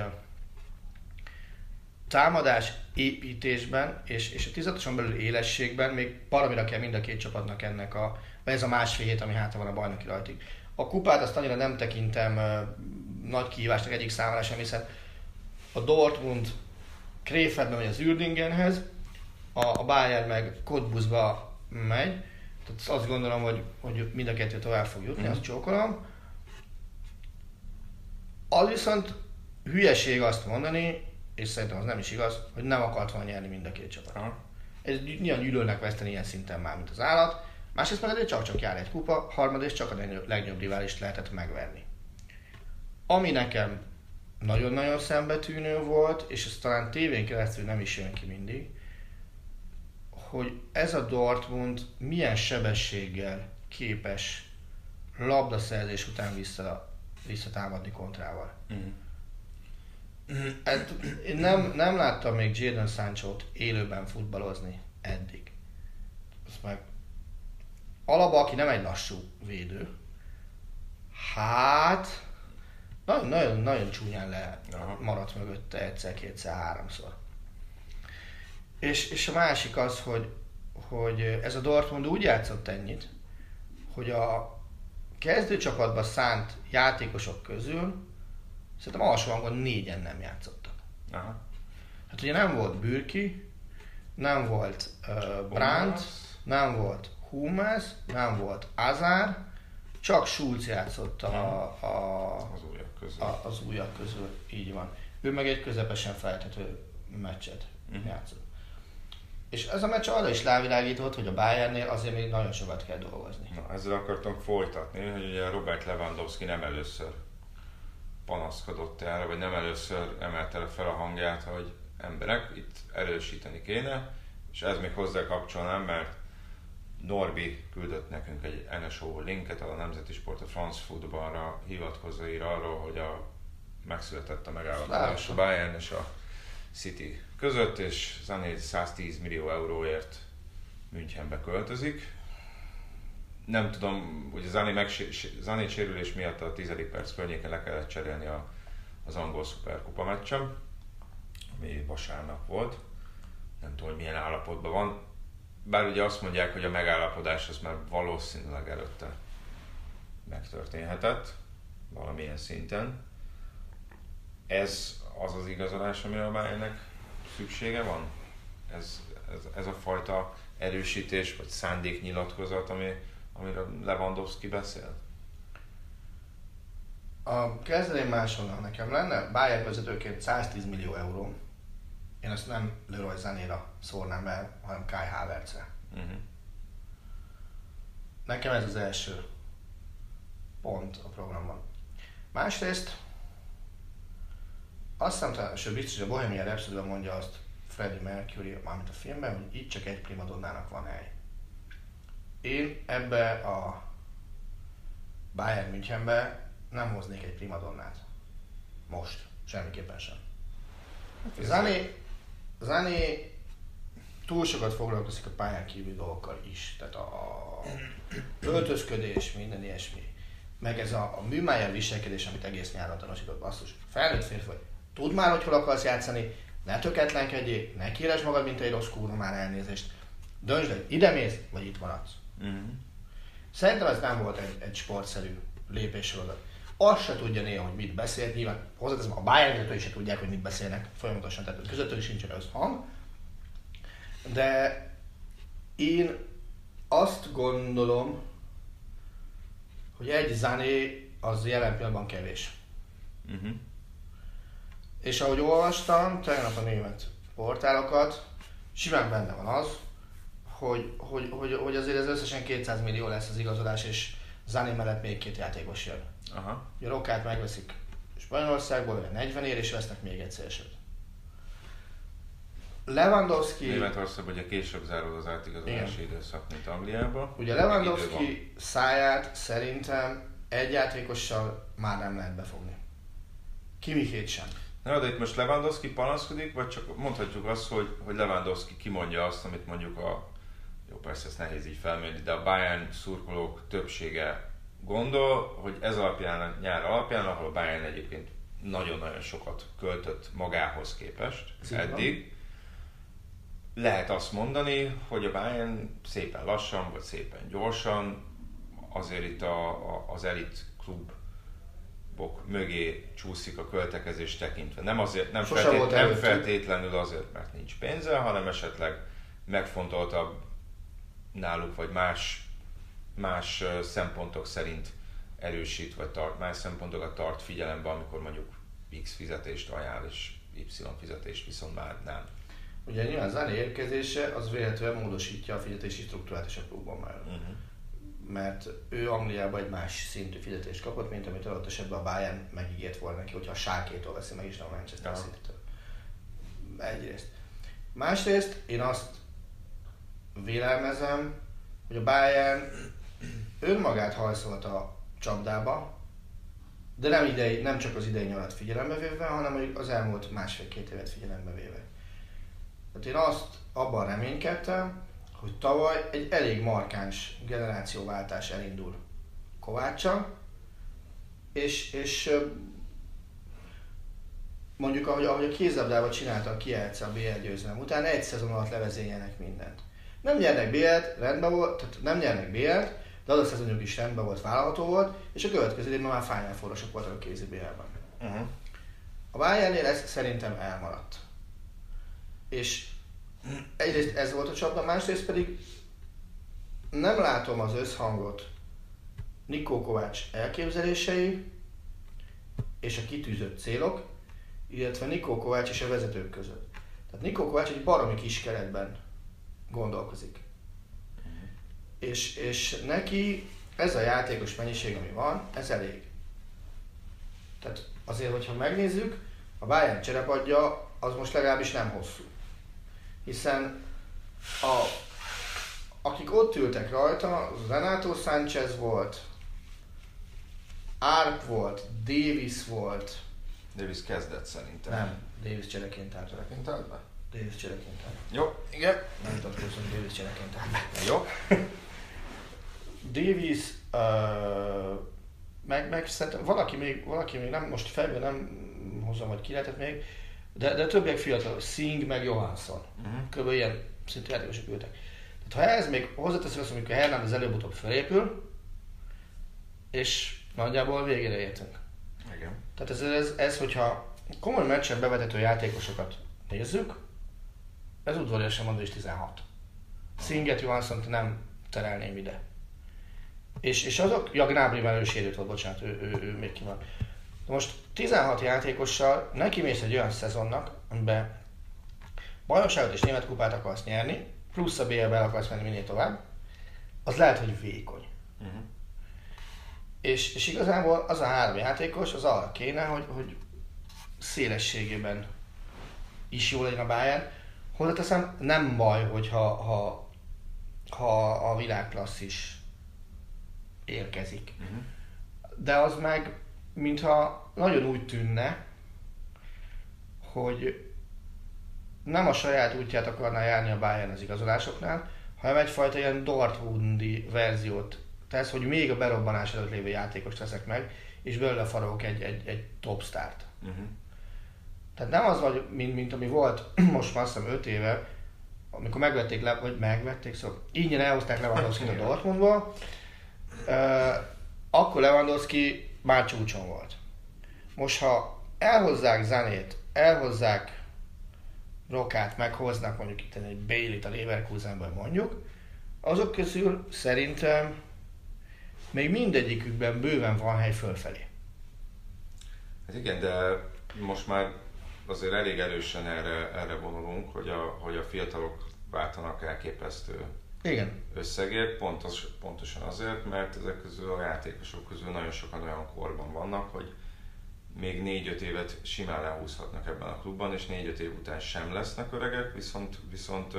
támadás építésben és, és a tizatoson belül élességben még paramira kell mind a két csapatnak ennek a, vagy ez a másfél hét, ami hátra van a bajnoki rajtig. A kupát azt annyira nem tekintem nagy kihívásnak egyik számára sem, hiszen a Dortmund Kréfeldben vagy az Ürdingenhez, a, a Bayern meg Cottbusba megy, tehát azt gondolom, hogy, hogy mind a kettő tovább fog jutni, mm. azt csókolom. Az viszont hülyeség azt mondani, és szerintem az nem is igaz, hogy nem akart volna nyerni mind a két csapat. Aha. Ez nyilván gyűlölnek veszteni ilyen szinten már, mint az állat. Másrészt meg azért csak-csak jár egy kupa, harmadrészt csak a legnagyobb, legnagyobb riválist lehetett megverni. Ami nekem nagyon-nagyon szembetűnő volt, és ez talán tévén keresztül nem is jön ki mindig, hogy ez a Dortmund milyen sebességgel képes labdaszerzés után vissza, visszatámadni kontrával. Uh-huh. Hát, én nem, nem láttam még Jadon Sancho-t élőben futballozni eddig. Azt meg Alaba, aki nem egy lassú védő, hát nagyon, nagyon, csúnyán le maradt mögötte egyszer, kétszer, háromszor. És, és a másik az, hogy, hogy ez a Dortmund úgy játszott ennyit, hogy a kezdőcsapatba szánt játékosok közül szerintem alsó hangon négyen nem játszottak. Aha. Hát ugye nem volt Bürki, nem volt uh, Brandt, nem volt Hummels, nem volt Azár, csak Schulz játszott a, a, Az újak közül. a, az újak közül, így van. Ő meg egy közepesen feltető meccset Mhm. játszott. És ez a meccs arra is rávilágított, hogy a Bayernnél azért még nagyon sokat kell dolgozni. Na, ezzel akartam folytatni, hogy ugye Robert Lewandowski nem először panaszkodott erre, vagy nem először emelte fel a hangját, hogy emberek, itt erősíteni kéne, és ez még hozzá kapcsolnám, mert Norbi küldött nekünk egy NSO linket a Nemzeti Sport, a France Footballra hivatkozva ír arról, hogy a, megszületett a megállapodás a. Bayern és a City között, és Zané 110 millió euróért Münchenbe költözik. Nem tudom, hogy a Zané, megsé- Zané sérülés miatt a tizedik perc környéken le kellett cserélni a, az angol szuperkupa meccsem, ami vasárnap volt. Nem tudom, hogy milyen állapotban van. Bár ugye azt mondják, hogy a megállapodás az már valószínűleg előtte megtörténhetett, valamilyen szinten. Ez az az igazolás, amire a Bayernnek szüksége van? Ez, ez, ez a fajta erősítés vagy szándéknyilatkozat, ami, amiről Lewandowski beszél? A kezdeném máshonnan nekem lenne, Bayern vezetőként 110 millió euró. Én ezt nem Leroy Zanéra szórnám el, hanem Kai Havertzre. Uh-huh. Nekem ez az első pont a programban. Másrészt azt hiszem, talán, sőt biztos, hogy a Bohemian rhapsody mondja azt Freddie Mercury, mármint a filmben, hogy itt csak egy primadonnának van hely. Én ebbe a Bayern Münchenbe nem hoznék egy primadonnát. Most. Semmiképpen sem. Zani, Zani túl sokat foglalkozik a pályán kívüli dolgokkal is. Tehát a, a öltözködés, minden ilyesmi. Meg ez a, a műmáján viselkedés, amit egész nyáron tanúsított basszus. Felnőtt férfi vagy. Tudd már, hogy hol akarsz játszani, ne töketlenkedjél, ne kéresd magad, mint egy rossz kúra, már elnézést. Döntsd el, ide mész, vagy itt maradsz. Uh-huh. Szerintem ez nem volt egy, egy sportszerű lépéssorozat. Azt se tudja néha, hogy mit beszél, nyilván hozzáteszem, a Bayern is se tudják, hogy mit beszélnek folyamatosan, tehát közöttük sincsen összhang. De én azt gondolom, hogy egy Zané az jelen pillanatban kevés. Uh-huh. És ahogy olvastam tegnap a német portálokat, simán benne van az, hogy, hogy, hogy, hogy azért ez összesen 200 millió lesz az igazolás, és Zané mellett még két játékos jön. Aha. A Rokát megveszik Spanyolországból, 40 ér, és vesznek még egy szélsőt. Lewandowski... Németországban ugye később zárul az átigazolási időszak, mint Angliában. Ugye Lewandowski száját szerintem egy játékossal már nem lehet befogni. Kimikét sem. Na, de itt most Lewandowski panaszkodik, vagy csak mondhatjuk azt, hogy, hogy Lewandowski kimondja azt, amit mondjuk a, jó persze ezt nehéz így felmérni, de a Bayern szurkolók többsége gondol, hogy ez alapján, a nyár alapján, ahol a Bayern egyébként nagyon-nagyon sokat költött magához képest Szépen. eddig, lehet azt mondani, hogy a Bayern szépen lassan, vagy szépen gyorsan azért itt a, a, az elit klubok mögé csúszik a költekezés tekintve. Nem, azért, nem, Sose feltét, nem feltétlenül azért, mert nincs pénze, hanem esetleg megfontoltabb náluk, vagy más, más szempontok szerint erősít, vagy tart, más szempontokat tart figyelembe, amikor mondjuk X fizetést ajánl, és Y fizetést viszont már nem. Ugye nyilván Zané érkezése az véletlenül módosítja a fizetési struktúrát is a klubban már. Uh-huh. Mert ő Angliában egy más szintű fizetést kapott, mint amit adott esetben a Bayern megígért volna neki, hogyha a Sákétól veszi meg, és nem a Manchester Aha. City-től. Egyrészt. Másrészt én azt vélelmezem, hogy a Bayern önmagát hajszolt a csapdába, de nem, idei, nem csak az idei nyarat figyelembe véve, hanem az elmúlt másfél-két évet figyelembe véve. Tehát én azt abban reménykedtem, hogy tavaly egy elég markáns generációváltás elindul Kovácsa, és, és mondjuk ahogy, ahogy a kézlabdában csinálta a Kielce a BL győzelem után, egy szezon alatt levezényelnek mindent. Nem nyernek BL-t, rendben volt, tehát nem nyernek BL-t, de az a szezonjuk is rendben volt, vállalható volt, és a következő évben már Final Four-osok voltak a kézi BL-ben. Uh-huh. A Bayernnél ez szerintem elmaradt. És egyrészt ez volt a csapda, másrészt pedig nem látom az összhangot Nikó Kovács elképzelései és a kitűzött célok, illetve Nikó Kovács és a vezetők között. Tehát Nikó Kovács egy baromi kis keretben gondolkozik. És, és neki ez a játékos mennyiség, ami van, ez elég. Tehát azért, hogyha megnézzük, a Bayern cserepadja az most legalábbis nem hosszú. Hiszen a, akik ott ültek rajta, Renato Sánchez volt, Arp volt, Davis volt, Davis kezdett szerintem. nem, Davis csereként állt. Mint állt be? Davis csereként állt. Jó, igen. Nem vitatkozunk, Davis csereként állt. Jó. Davis, uh, meg, meg szerintem valaki még, valaki még nem, most fejben nem hozom, hogy ki lehetett még, de, de többiek fiatal, Singh meg Johansson. Uh-huh. Kb. ilyen szintű játékosok ültek. Tehát ha ez még hozzáteszünk azt, amikor Hernández előbb-utóbb felépül, és nagyjából végére értünk. Igen. Tehát ez, ez, ez hogyha komoly meccsen bevetető játékosokat nézzük, ez udvariasan mondva is 16. Singet johansson nem terelném ide. És, és azok, ja Gnabry már ő sérült volt, bocsánat, ő, ő, ő még ki van. Most 16 játékossal neki mész egy olyan szezonnak, amiben bajnokságot és német kupát akarsz nyerni, plusz a BL-be akarsz menni minél tovább, az lehet, hogy vékony. Uh-huh. És, és igazából az a három játékos az arra kéne, hogy, hogy szélességében is jó legyen a Bayern. Hozzáteszem, nem baj, hogyha ha, ha a világklasszis érkezik. Uh-huh. De az meg, mintha nagyon úgy tűnne, hogy nem a saját útját akarná járni a Bayern az igazolásoknál, hanem egyfajta ilyen Dortmundi verziót tesz, hogy még a berobbanás előtt lévő játékos teszek meg, és belőle faragok egy, egy, egy top start. Uh-huh. Tehát nem az vagy, mint, mint ami volt [CLEARS THROAT] most már azt hiszem 5 éve, amikor megvették le, vagy megvették, szóval ingyen elhozták Lewandowski a Igen. Dortmundból, Ö, akkor Lewandowski már csúcson volt. Most ha elhozzák Zanét, elhozzák Rokát, meghoznak mondjuk itt egy Bailey-t a Leverkusenből mondjuk, azok közül szerintem még mindegyikükben bőven van hely fölfelé. Hát igen, de most már azért elég erősen erre, erre vonulunk, hogy a, hogy a fiatalok váltanak elképesztő Igen. összegért, pontos, pontosan azért, mert ezek közül a játékosok közül nagyon sokan olyan korban vannak, hogy még 4-5 évet simán lehúzhatnak ebben a klubban, és 4-5 év után sem lesznek öregek, viszont, viszont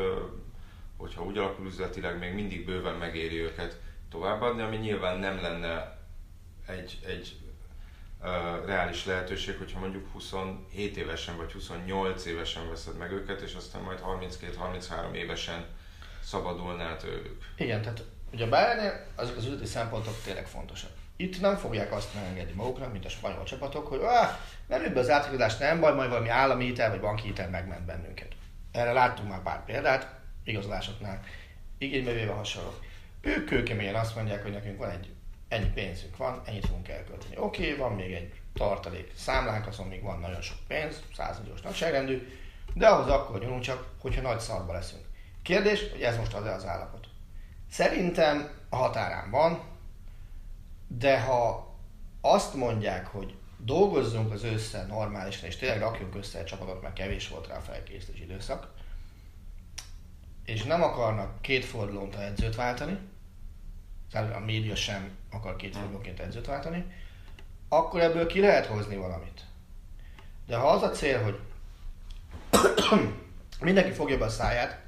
hogyha úgy alakul üzletileg, még mindig bőven megéri őket továbbadni, ami nyilván nem lenne egy, egy uh, reális lehetőség, hogyha mondjuk 27 évesen vagy 28 évesen veszed meg őket, és aztán majd 32-33 évesen szabadulnál tőlük. Igen, tehát ugye a Bayernnél azok az üzleti szempontok tényleg fontosak. Itt nem fogják azt megengedni maguknak, mint a spanyol csapatok, hogy ah, velük be az átigadás nem baj, majd valami állami hitel vagy banki hitel megment bennünket. Erre láttunk már pár példát, igazolásoknál, igénybe véve hasonlók. Ők kőkeményen azt mondják, hogy nekünk van egy ennyi pénzünk van, ennyit fogunk elkölteni. Oké, okay, van még egy tartalék számlánk, azon még van nagyon sok pénz, 100 milliós nagyságrendű, de ahhoz akkor nyúlunk csak, hogyha nagy szarba leszünk. Kérdés, hogy ez most az-e az állapot. Szerintem a határán van, de ha azt mondják, hogy dolgozzunk az össze normálisan, és tényleg rakjunk össze egy csapatot, mert kevés volt rá a felkészítés időszak, és nem akarnak két fordulónta edzőt váltani, tehát a média sem akar két fordulóként edzőt váltani, akkor ebből ki lehet hozni valamit. De ha az a cél, hogy [COUGHS] mindenki fogja be a száját,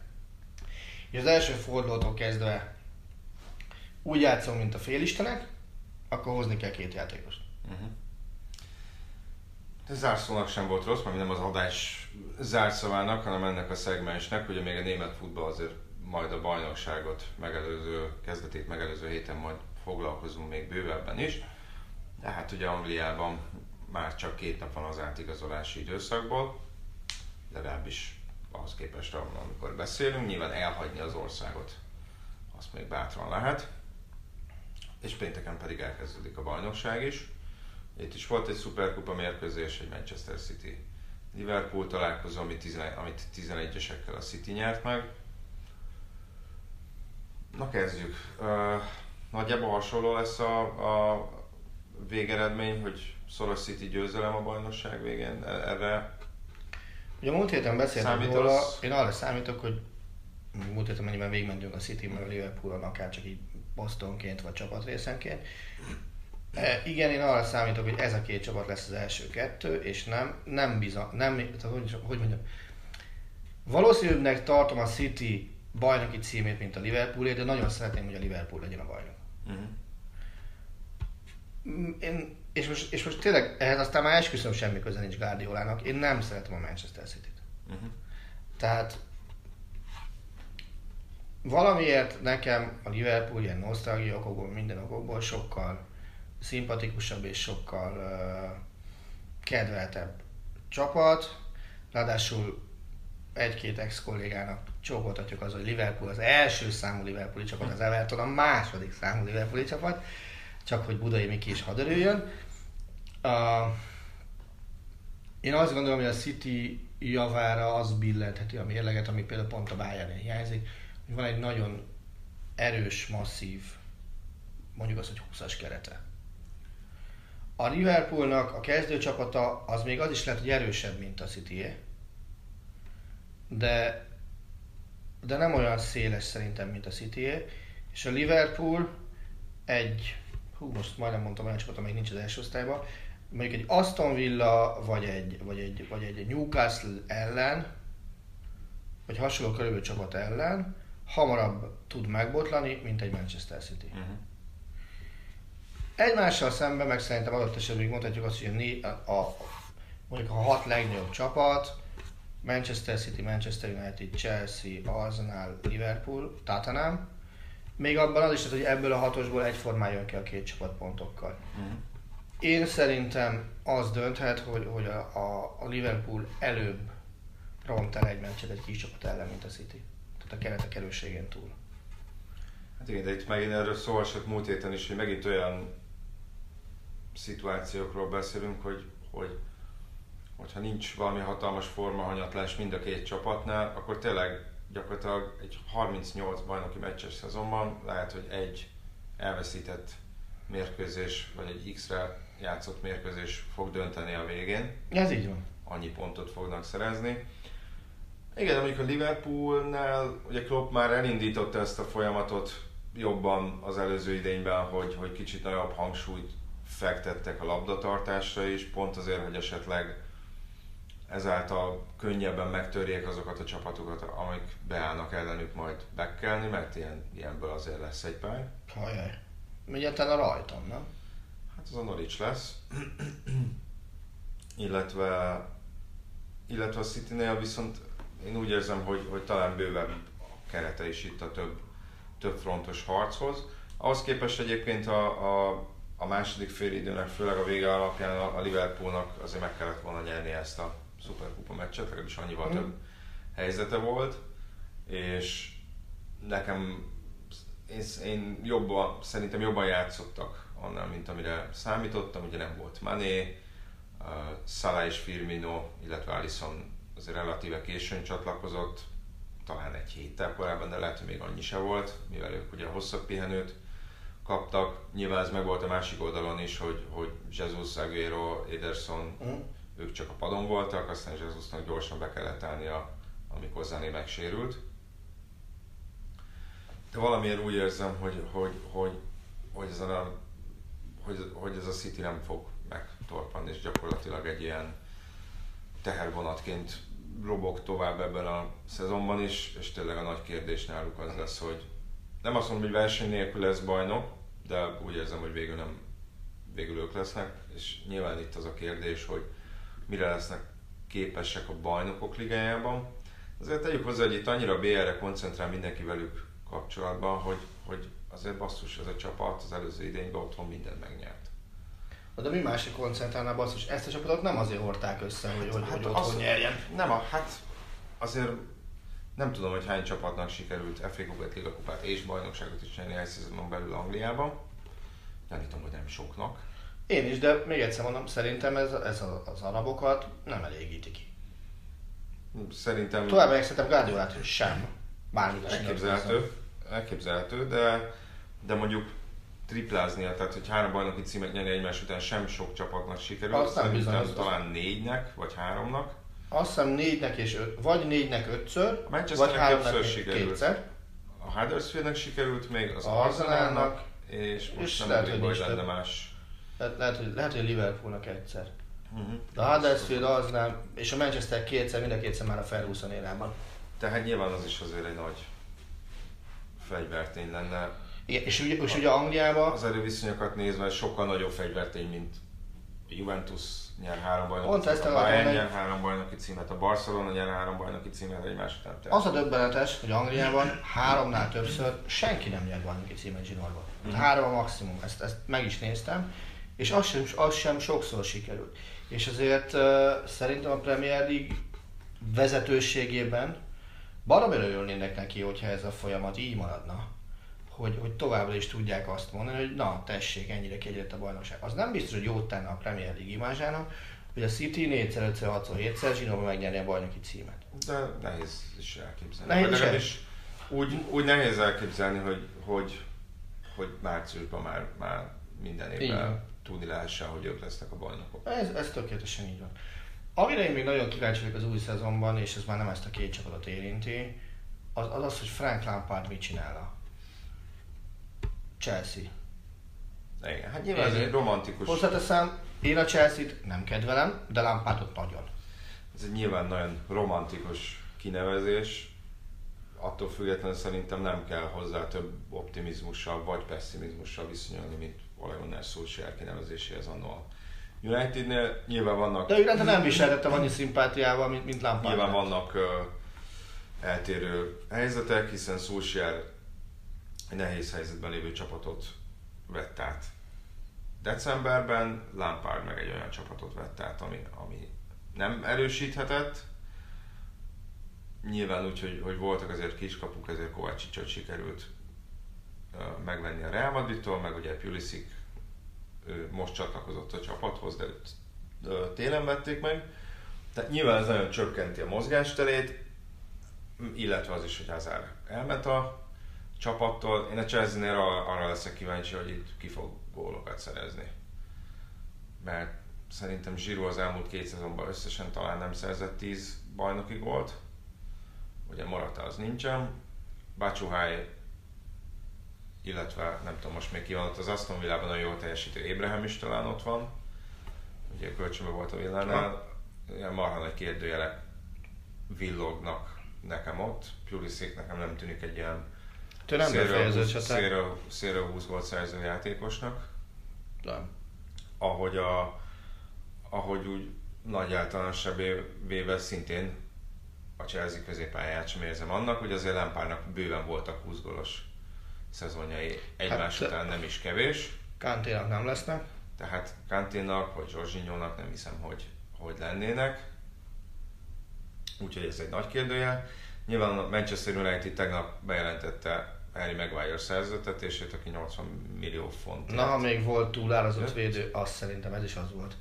és az első fordulótól kezdve úgy játszom, mint a félistenek, akkor hozni kell két játékost. Uh-huh. De zárszónak sem volt rossz, mert nem az adás zárszavának, hanem ennek a szegmensnek, ugye még a német futball azért majd a bajnokságot megelőző, kezdetét megelőző héten majd foglalkozunk még bővebben is. De hát ugye Angliában már csak két nap van az átigazolási időszakból, legalábbis ahhoz képest, amikor beszélünk, nyilván elhagyni az országot, azt még bátran lehet. És pénteken pedig elkezdődik a bajnokság is. Itt is volt egy szuperkupa mérkőzés, egy Manchester City Liverpool találkozó, amit, 11, amit 11-esekkel a City nyert meg. Na kezdjük. Nagyjából hasonló lesz a, a végeredmény, hogy szoros City győzelem a bajnokság végén. E, erre Ugye múlt héten beszéltünk róla, én arra számítok, hogy múlt héten mennyiben végigmentünk a City meg a Liverpool-on, akár csak így Bostonként vagy csapatrészenként. E, igen, én arra számítok, hogy ez a két csapat lesz az első kettő, és nem, nem bizony, nem, hogy, hogy mondjam, valószínűbbnek tartom a City bajnoki címét, mint a Liverpoolé, de nagyon szeretném, hogy a Liverpool legyen a bajnok. Uh-huh. Én, és, most, és most tényleg ehhez aztán már esküszöm semmi köze nincs Guardiolának. Én nem szeretem a Manchester City-t. Uh-huh. Tehát valamiért nekem a Liverpool ilyen nosztalgia okokból, minden okokból sokkal szimpatikusabb és sokkal uh, kedveltebb csapat. Ráadásul egy-két ex-kollégának csókoltatjuk az, hogy Liverpool az első számú Liverpooli csapat, az Everton a második számú Liverpooli csapat, csak hogy Budai Miki is haderőjön. Uh, én azt gondolom, hogy a City javára az billentheti a mérleget, ami például pont a bayern hiányzik, hogy van egy nagyon erős, masszív, mondjuk az, hogy 20-as kerete. A Liverpoolnak a kezdőcsapata az még az is lehet, hogy erősebb, mint a city de, de nem olyan széles szerintem, mint a city és a Liverpool egy, hú, most majdnem mondtam olyan csapat, amely nincs az első osztályban, mondjuk egy Aston Villa, vagy egy, vagy egy, vagy egy Newcastle ellen, vagy hasonló körülbelül csapat ellen, hamarabb tud megbotlani, mint egy Manchester City. Uh-huh. Egymással szemben meg szerintem adott esetben mondhatjuk azt, hogy a, a, a, mondjuk a hat legnagyobb csapat, Manchester City, Manchester United, Chelsea, Arsenal, Liverpool, Tottenham, még abban az is, hogy ebből a hatosból egyformán jön ki a két csapat pontokkal. Uh-huh. Én szerintem az dönthet, hogy, hogy a, a, a Liverpool előbb ront el egy meccset egy kis csapat ellen, mint a City. Tehát a keretek erőségén túl. Hát igen, de itt megint erről szó esett múlt héten is, hogy megint olyan szituációkról beszélünk, hogy, hogy hogyha nincs valami hatalmas formahanyatlás mind a két csapatnál, akkor tényleg gyakorlatilag egy 38 bajnoki meccses szezonban lehet, hogy egy elveszített mérkőzés, vagy egy X-re játszott mérkőzés fog dönteni a végén. Ez így van. Annyi pontot fognak szerezni. Igen, mondjuk a Liverpoolnál, ugye Klopp már elindította ezt a folyamatot jobban az előző idényben, hogy, hogy kicsit nagyobb hangsúlyt fektettek a labdatartásra is, pont azért, hogy esetleg ezáltal könnyebben megtörjék azokat a csapatokat, amik beállnak ellenük majd bekelni, mert ilyen, ilyenből azért lesz egy pár. Hajjaj. Egyáltalán a rajtam, nem? Hát az a Norwich lesz. [CLEARS THROAT] illetve, illetve a City-nél viszont én úgy érzem, hogy, hogy talán bővebb a kerete is itt a több, több frontos harchoz. Ahhoz képest egyébként a, a, a második félidőnek, főleg a vége alapján a, a Liverpoolnak azért meg kellett volna nyerni ezt a szuperkupa meccset, legalábbis annyival mm. több helyzete volt, és nekem én, én jobban, szerintem jobban játszottak annál, mint amire számítottam, ugye nem volt Mané, uh, Salah és Firmino, illetve Alisson azért relatíve későn csatlakozott, talán egy héttel korábban, de lehet, hogy még annyi se volt, mivel ők ugye hosszabb pihenőt kaptak. Nyilván ez meg volt a másik oldalon is, hogy, hogy Jesus, Aguero, Ederson, mm. Ők csak a padon voltak, aztán Jesusnak gyorsan be kellett állnia, amikor Zané megsérült. De valamiért úgy érzem, hogy, hogy, hogy, hogy, ez a, hogy, hogy ez a City nem fog megtorpanni, és gyakorlatilag egy ilyen tehervonatként robog tovább ebben a szezonban is, és tényleg a nagy kérdés náluk az lesz, hogy nem azt mondom, hogy verseny nélkül lesz bajnok, de úgy érzem, hogy végül nem végül ők lesznek, és nyilván itt az a kérdés, hogy mire lesznek képesek a bajnokok ligájában. Azért tegyük hozzá, hogy itt annyira BR-re koncentrál mindenki velük kapcsolatban, hogy, hogy azért basszus ez a csapat az előző idényben otthon mindent megnyert. De mi másik koncentrálna basszus? Ezt a csapatot nem azért hordták össze, hogy, hogy, hát hogy otthon az, nyerjen. Nem, a, hát azért nem tudom, hogy hány csapatnak sikerült FA Kupát, Liga Kupát és bajnokságot is nyerni egy szezonon belül Angliában. Gyanítom, hogy nem soknak. Én is, de még egyszer mondom, szerintem ez, ez az arabokat nem elégíti ki. Szerintem... Tovább meg szerintem Guardiolát sem. Bármit elképzelhető, elképzelhető, de, de mondjuk tripláznia, tehát hogy három bajnoki címet nyerni egymás után sem sok csapatnak sikerült, Azt nem bizony, talán négynek, vagy háromnak. Azt hiszem négynek és öt, vagy négynek ötször, vagy háromnak sikerült. kétszer. A Huddersfieldnek sikerült még, az Arsenalnak, és most és nem lehet, hogy lenne más. Lehet, lehet, hogy, lehet, hogy Liverpoolnak egyszer. Uh-huh. De a Huddersfield az nem, és a Manchester kétszer, mind a kétszer már a Ferguson érában. Tehát nyilván az is azért egy nagy fegyvertény lenne. Igen, és ugye, és ugye Angliában... Az erőviszonyokat nézve sokkal nagyobb fegyvertény, mint a Juventus nyer három bajnoki Pont címet, a Bayern nyer három bajnoki címet, a Barcelona nyer három bajnoki címet egymás után. Az a döbbenetes, hogy Angliában háromnál többször senki nem nyer bajnoki címet zsinórban. Mm. Három a maximum, ezt, ezt meg is néztem, és az sem, az sem sokszor sikerült. És azért uh, szerintem a Premier League vezetőségében baromira örülnének neki, hogyha ez a folyamat így maradna. Hogy, hogy továbbra is tudják azt mondani, hogy na tessék, ennyire kiegyenlített a bajnokság. Az nem biztos, hogy jót tenne a Premier League imázsának, hogy a City 4-szer, 5 6 7-szer zsinóban megnyerni a bajnoki címet. De nehéz is elképzelni. Nehéz is, is úgy, úgy nehéz elképzelni, hogy, hogy, hogy márciusban már, már minden évben tudni lehessen, hogy ők lesznek a bajnokok. Ez, ez tökéletesen így van. Amire én még nagyon kíváncsi vagyok az új szezonban, és ez már nem ezt a két csapatot érinti, az az, az hogy Frank Lampard mit csinál a Chelsea. Igen, hát nyilván ez egy romantikus... Hozzáteszem, én a Chelsea-t nem kedvelem, de Lampardot nagyon. Ez egy nyilván nagyon romantikus kinevezés, attól függetlenül szerintem nem kell hozzá több optimizmussal vagy pessimizmussal viszonyulni, mint Gunnar Solskjaer kinevezéséhez annól Unitednél nyilván vannak... De őrente nem viseltettem annyi szimpátiával, mint, mint Lampard. Nyilván vannak uh, eltérő helyzetek, hiszen Solskjaer egy nehéz helyzetben lévő csapatot vett át decemberben, Lampard meg egy olyan csapatot vett át, ami, ami nem erősíthetett. Nyilván úgy, hogy, hogy voltak azért kiskapuk, ezért Kovácsicsot sikerült megvenni a Real Madridtól, meg ugye Pulisic ő most csatlakozott a csapathoz, de őt télen vették meg. Tehát nyilván ez nagyon csökkenti a mozgásterét, illetve az is, hogy Hazard elment a csapattól. Én a Chelsea-nél arra, leszek kíváncsi, hogy itt ki fog gólokat szerezni. Mert szerintem Zsiró az elmúlt két szezonban összesen talán nem szerzett 10 bajnoki gólt. Ugye Morata az nincsen. Bachuhai illetve nem tudom most még ki van ott az Aston Villában nagyon jól teljesítő Ébrahim is talán ott van. Ugye a kölcsönben volt a villánál. Ilyen marha nagy kérdőjele villognak nekem ott. Pulisic nekem nem tűnik egy ilyen Te nem befejező szélről, szélről 20 volt szerző játékosnak. Nem. Ahogy, a, ahogy úgy nagy általánosságban szintén a Chelsea középpályát sem érzem annak, hogy azért Lampardnak bőven voltak 20 gólos szezonjai egymás hát, után nem is kevés. Kanténak nem lesznek. Tehát Kanténak vagy Zsorzsinyónak nem hiszem, hogy, hogy lennének. Úgyhogy ez egy nagy kérdője. Nyilván a Manchester United tegnap bejelentette Harry Maguire szerződtetését, aki 80 millió font. Na, ha még volt túlárazott védő, azt szerintem ez is az volt.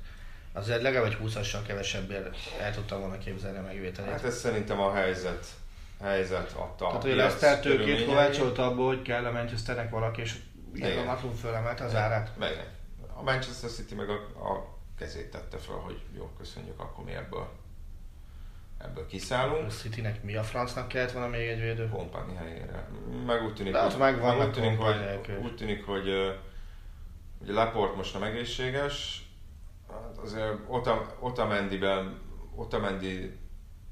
Azért legalább egy 20-assal kevesebbért el tudtam volna képzelni a megvételét. Hát ez szerintem a helyzet helyzet adta. Tehát, hogy Leszter tőkét kovácsolt abból, hogy kell a Manchesternek valaki, és igen, a Matlum fölemelte az árát. Meg, a Manchester City meg a, a kezét tette fel, hogy jó, köszönjük, akkor mi ebből, ebből kiszállunk. A Citynek mi a francnak kellett volna még egy védő? Kompani helyére. Meg úgy tűnik, De meg úgy tűnik, hogy, úgy tűnik, hogy ugye Laport most nem egészséges, hát azért Otamendiben, Otamendi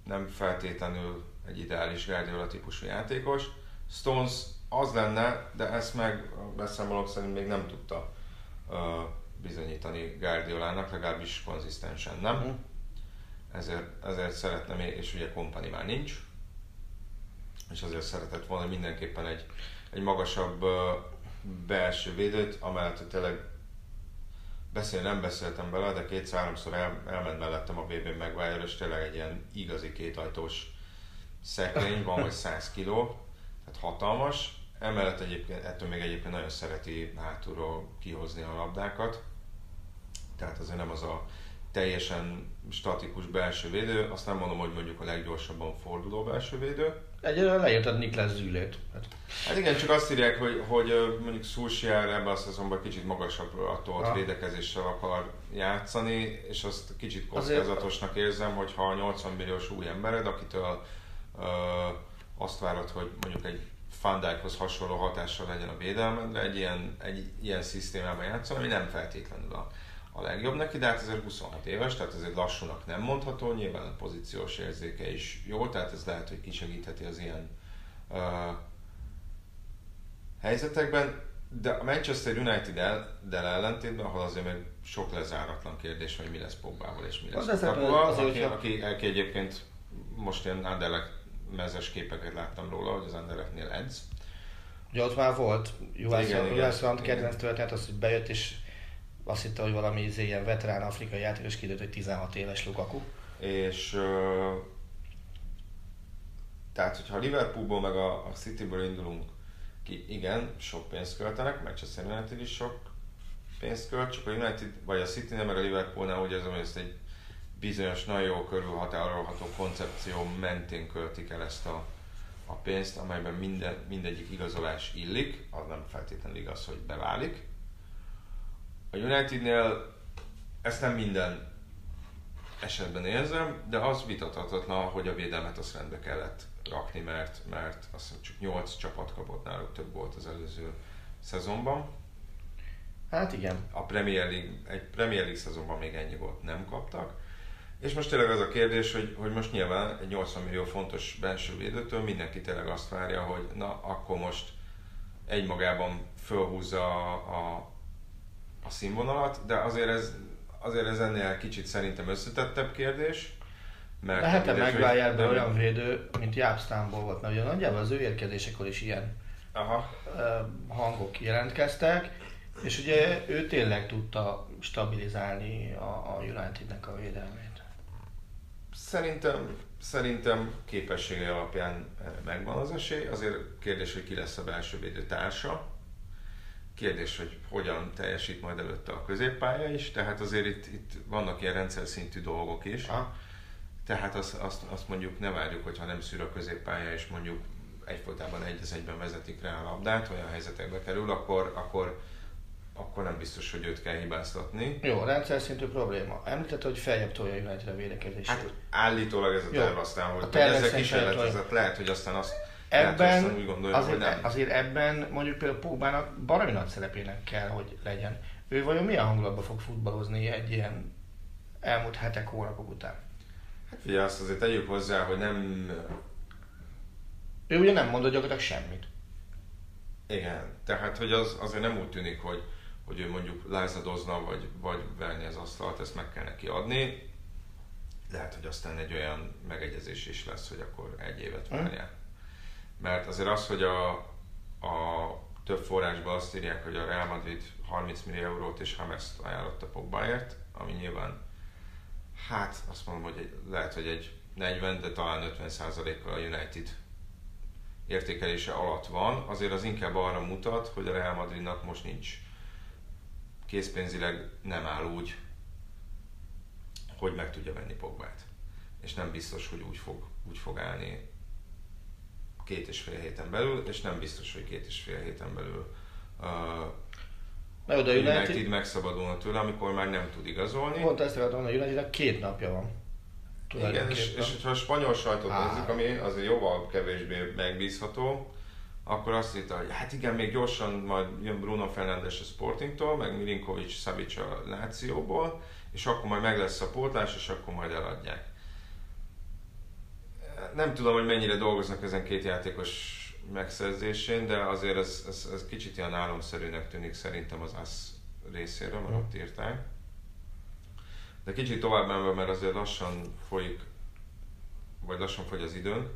nem feltétlenül egy ideális Guardiola típusú játékos. Stones az lenne, de ezt meg beszámolók szerint még nem tudta uh, bizonyítani Guardiolának, legalábbis konzisztensen nem. Mm. Ezért, ezért szeretne még, és ugye Kompany már nincs, és azért szeretett volna mindenképpen egy, egy magasabb uh, belső védőt, amellett, hogy tényleg beszél, nem beszéltem bele, de kétszer-háromszor el, elment mellettem a BB Maguire, és tényleg egy ilyen igazi kétajtós szekrény, van vagy 100 kiló, tehát hatalmas. Emellett egyébként, ettől még egyébként nagyon szereti hátulról kihozni a labdákat. Tehát azért nem az a teljesen statikus belső védő, azt nem mondom, hogy mondjuk a leggyorsabban forduló belső védő. Egyelőre leírtad Niklas Zülét. Hát. hát igen, csak azt írják, hogy, hogy mondjuk Szulsiár ebben a szezonban kicsit magasabb attól ah. védekezéssel akar játszani, és azt kicsit kockázatosnak érzem, hogy ha 80 milliós új embered, akitől azt várod, hogy mondjuk egy Fandijkhoz hasonló hatással legyen a védelmedre, egy ilyen, egy ilyen szisztémában játszol, ami nem feltétlenül a, a legjobb neki, de hát azért 26 éves, tehát azért lassúnak nem mondható, nyilván a pozíciós érzéke is jó, tehát ez lehet, hogy kisegítheti az ilyen uh, helyzetekben, de a Manchester United-del ellentétben, ahol azért még sok lezáratlan kérdés, hogy mi lesz Pogbával és mi lesz az aki, aki, aki, egyébként most ilyen Anderlecht mezes képeket láttam róla, hogy az Anderlechtnél edz. Ugye ott már volt Juhász Rand kedvenc történet, az, hogy bejött és azt hitte, hogy valami izé, ilyen veterán afrikai játékos kidőtt, hogy 16 éves Lukaku. És uh, tehát, hogyha Liverpoolból meg a, a Cityből indulunk ki, igen, sok pénzt költenek, Manchester United is sok pénzt költ, csak a United, vagy a City nem, meg a Liverpoolnál ugye ez, ez egy bizonyos nagyon körülhatárolható koncepció mentén költik el ezt a, a pénzt, amelyben minden, mindegyik igazolás illik, az nem feltétlenül igaz, hogy beválik. A Unitednél ezt nem minden esetben érzem, de az vitathatatlan, hogy a védelmet azt rendbe kellett rakni, mert, mert azt hiszem csak 8 csapat kapott náluk több volt az előző szezonban. Hát igen. A Premier League, egy Premier League szezonban még ennyi volt nem kaptak. És most tényleg az a kérdés, hogy, hogy most nyilván egy 80 millió fontos belső védőtől mindenki tényleg azt várja, hogy na, akkor most egymagában fölhúzza a, a, a színvonalat, de azért ez, azért ez ennél kicsit szerintem összetettebb kérdés. Mert Lehet-e Maguire olyan védő, mint Jápsztánból volt, mert ugye nagyjából az ő érkezésekor is ilyen Aha. hangok jelentkeztek, és ugye ő tényleg tudta stabilizálni a, a Unitednek a védelmét. Szerintem, szerintem képessége alapján megvan az esély. Azért kérdés, hogy ki lesz a belső védő társa. kérdés, hogy hogyan teljesít majd előtte a középpálya is, tehát azért itt, itt vannak ilyen rendszer szintű dolgok is. Ha? Tehát azt, azt, azt mondjuk ne várjuk, hogyha nem szűr a középpálya, és mondjuk egyfolytában egy egyben vezetik rá a labdát, olyan helyzetekbe kerül, akkor, akkor, akkor nem biztos, hogy őt kell hibáztatni. Jó, rendszer szintű probléma. Említette, hogy feljebb tolja United a védekezését. Hát állítólag ez a Jó. terv aztán, hogy A hogy ezzel kísérletezett, lehet, hogy aztán azt lehet, hogy ebben, aztán úgy gondolja, hogy azért, nem. azért ebben mondjuk például Pogbának baromi nagy szerepének kell, hogy legyen. Ő vajon milyen hangulatban fog futballozni egy ilyen elmúlt hetek, hónapok után? Hát figyelj, azt azért tegyük hozzá, hogy nem... Ő ugye nem mondott gyakorlatilag semmit. Igen, tehát hogy az, azért nem úgy tűnik, hogy, hogy ő mondjuk lázadozna, vagy, vagy verni az asztalt, ezt meg kell neki adni. Lehet, hogy aztán egy olyan megegyezés is lesz, hogy akkor egy évet várják. Mert azért az, hogy a, a több forrásban azt írják, hogy a Real Madrid 30 millió eurót és Hamest ajánlott a Pogbáért, ami nyilván, hát azt mondom, hogy egy, lehet, hogy egy 40, de talán 50 kal a United értékelése alatt van, azért az inkább arra mutat, hogy a Real Madridnak most nincs készpénzileg nem áll úgy, hogy meg tudja venni Pogbát. És nem biztos, hogy úgy fog, úgy fog állni két és fél héten belül, és nem biztos, hogy két és fél héten belül uh, Na jó, de a United, megszabadulna tőle, amikor már nem tud igazolni. pont ezt akartam a Unitednek két napja van. Igen, és, Tulajdonképpen. és ha a spanyol sajtót Á. nézzük, ami azért jóval kevésbé megbízható, akkor azt írta, hogy hát igen, még gyorsan majd jön Bruno Fernandes a Sportingtól, meg Milinkovic Savic a Lációból, és akkor majd meg lesz a pótlás, és akkor majd eladják. Nem tudom, hogy mennyire dolgoznak ezen két játékos megszerzésén, de azért ez, ez, ez kicsit ilyen álomszerűnek tűnik szerintem az ASZ részéről, mert ott írták. De kicsit tovább menve, mert azért lassan folyik, vagy lassan fogy az időn.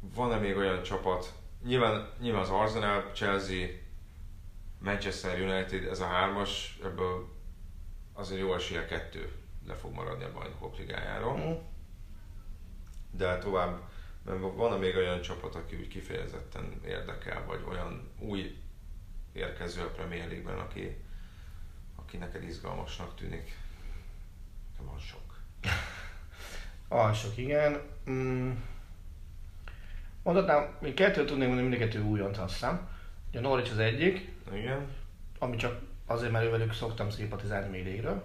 Van-e még olyan csapat, nyilván, nyilván az Arsenal, Chelsea, Manchester United, ez a hármas, ebből azért jó esélye kettő le fog maradni a bajnokok ligájáról. Mhm. De tovább, mert van még olyan csapat, aki úgy kifejezetten érdekel, vagy olyan új érkező a Premier League-ben, aki, aki neked izgalmasnak tűnik. Van sok. Alsok, igen. Mm. Mondhatnám, még kettőt tudnék mondani, mind a kettő újont hiszem. Ugye Norwich az egyik, Igen. ami csak azért, mert ővelük szoktam szimpatizálni még régről.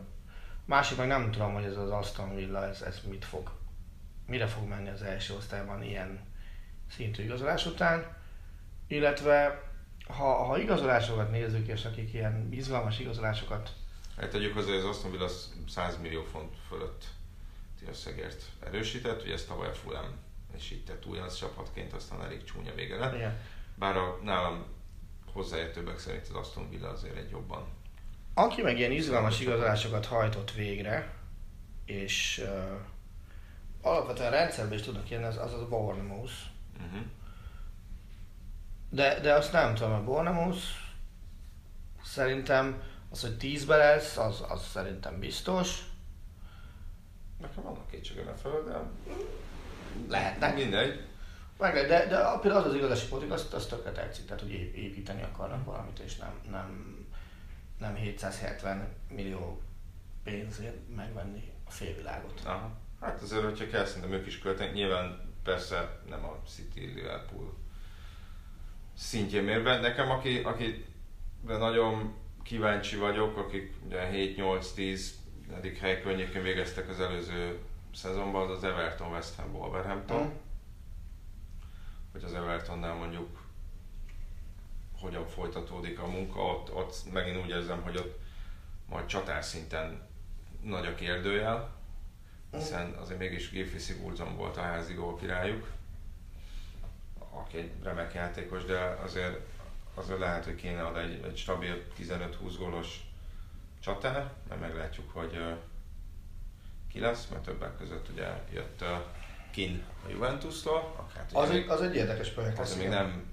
Másik meg nem tudom, hogy ez az Aston Villa, ez, ez mit fog, mire fog menni az első osztályban ilyen szintű igazolás után. Illetve ha, ha igazolásokat nézzük, és akik ilyen izgalmas igazolásokat Hát tegyük hozzá, hogy az Aston Villa 100 millió font fölött összegért erősített, ugye ezt tavaly a Fulham és így tett újonc csapatként, aztán elég csúnya vége lett. Igen. Bár a nálam hozzáértőbbek szerint az Aston Villa azért egy jobban. Aki meg ilyen izgalmas igazolásokat hajtott végre, és uh, alapvetően rendszerben is tudnak jönni, az az, a Bournemouth. Uh-huh. De, de azt nem tudom, a Bournemouth szerintem az, hogy 10-be lesz, az, az szerintem biztos. Nekem vannak kétségem e föl, de Lehetnek. mindegy. Meg, lehet, de, de például az az igazási politik, azt, azt tökre tetszik, tehát hogy ép- építeni akarnak valamit, és nem, nem, nem 770 millió pénzért megvenni a félvilágot. Aha. Hát azért, hogyha kell, szerintem ők is költenek. Nyilván persze nem a City, Liverpool szintjén mérve. Nekem, aki, aki de nagyon kíváncsi vagyok, akik ugye 7-8-10 negyedik hely környékén végeztek az előző szezonban, az az Everton, West Ham, Wolverhampton. Mhm. Hogy az Evertonnál mondjuk hogyan folytatódik a munka, ott, ott megint úgy érzem, hogy ott majd csatárszinten nagy a kérdőjel, hiszen azért mégis Giffy Sigurdsson volt a házi gól királyuk, aki egy remek játékos, de azért, azért lehet, hogy kéne ad egy, egy stabil 15-20 gólos csatár, mert meglátjuk, hogy ki lesz, mert többek között ugye jött uh, Kin a Juventus-tól, hát Az, egy, az egy érdekes projekt az még nem,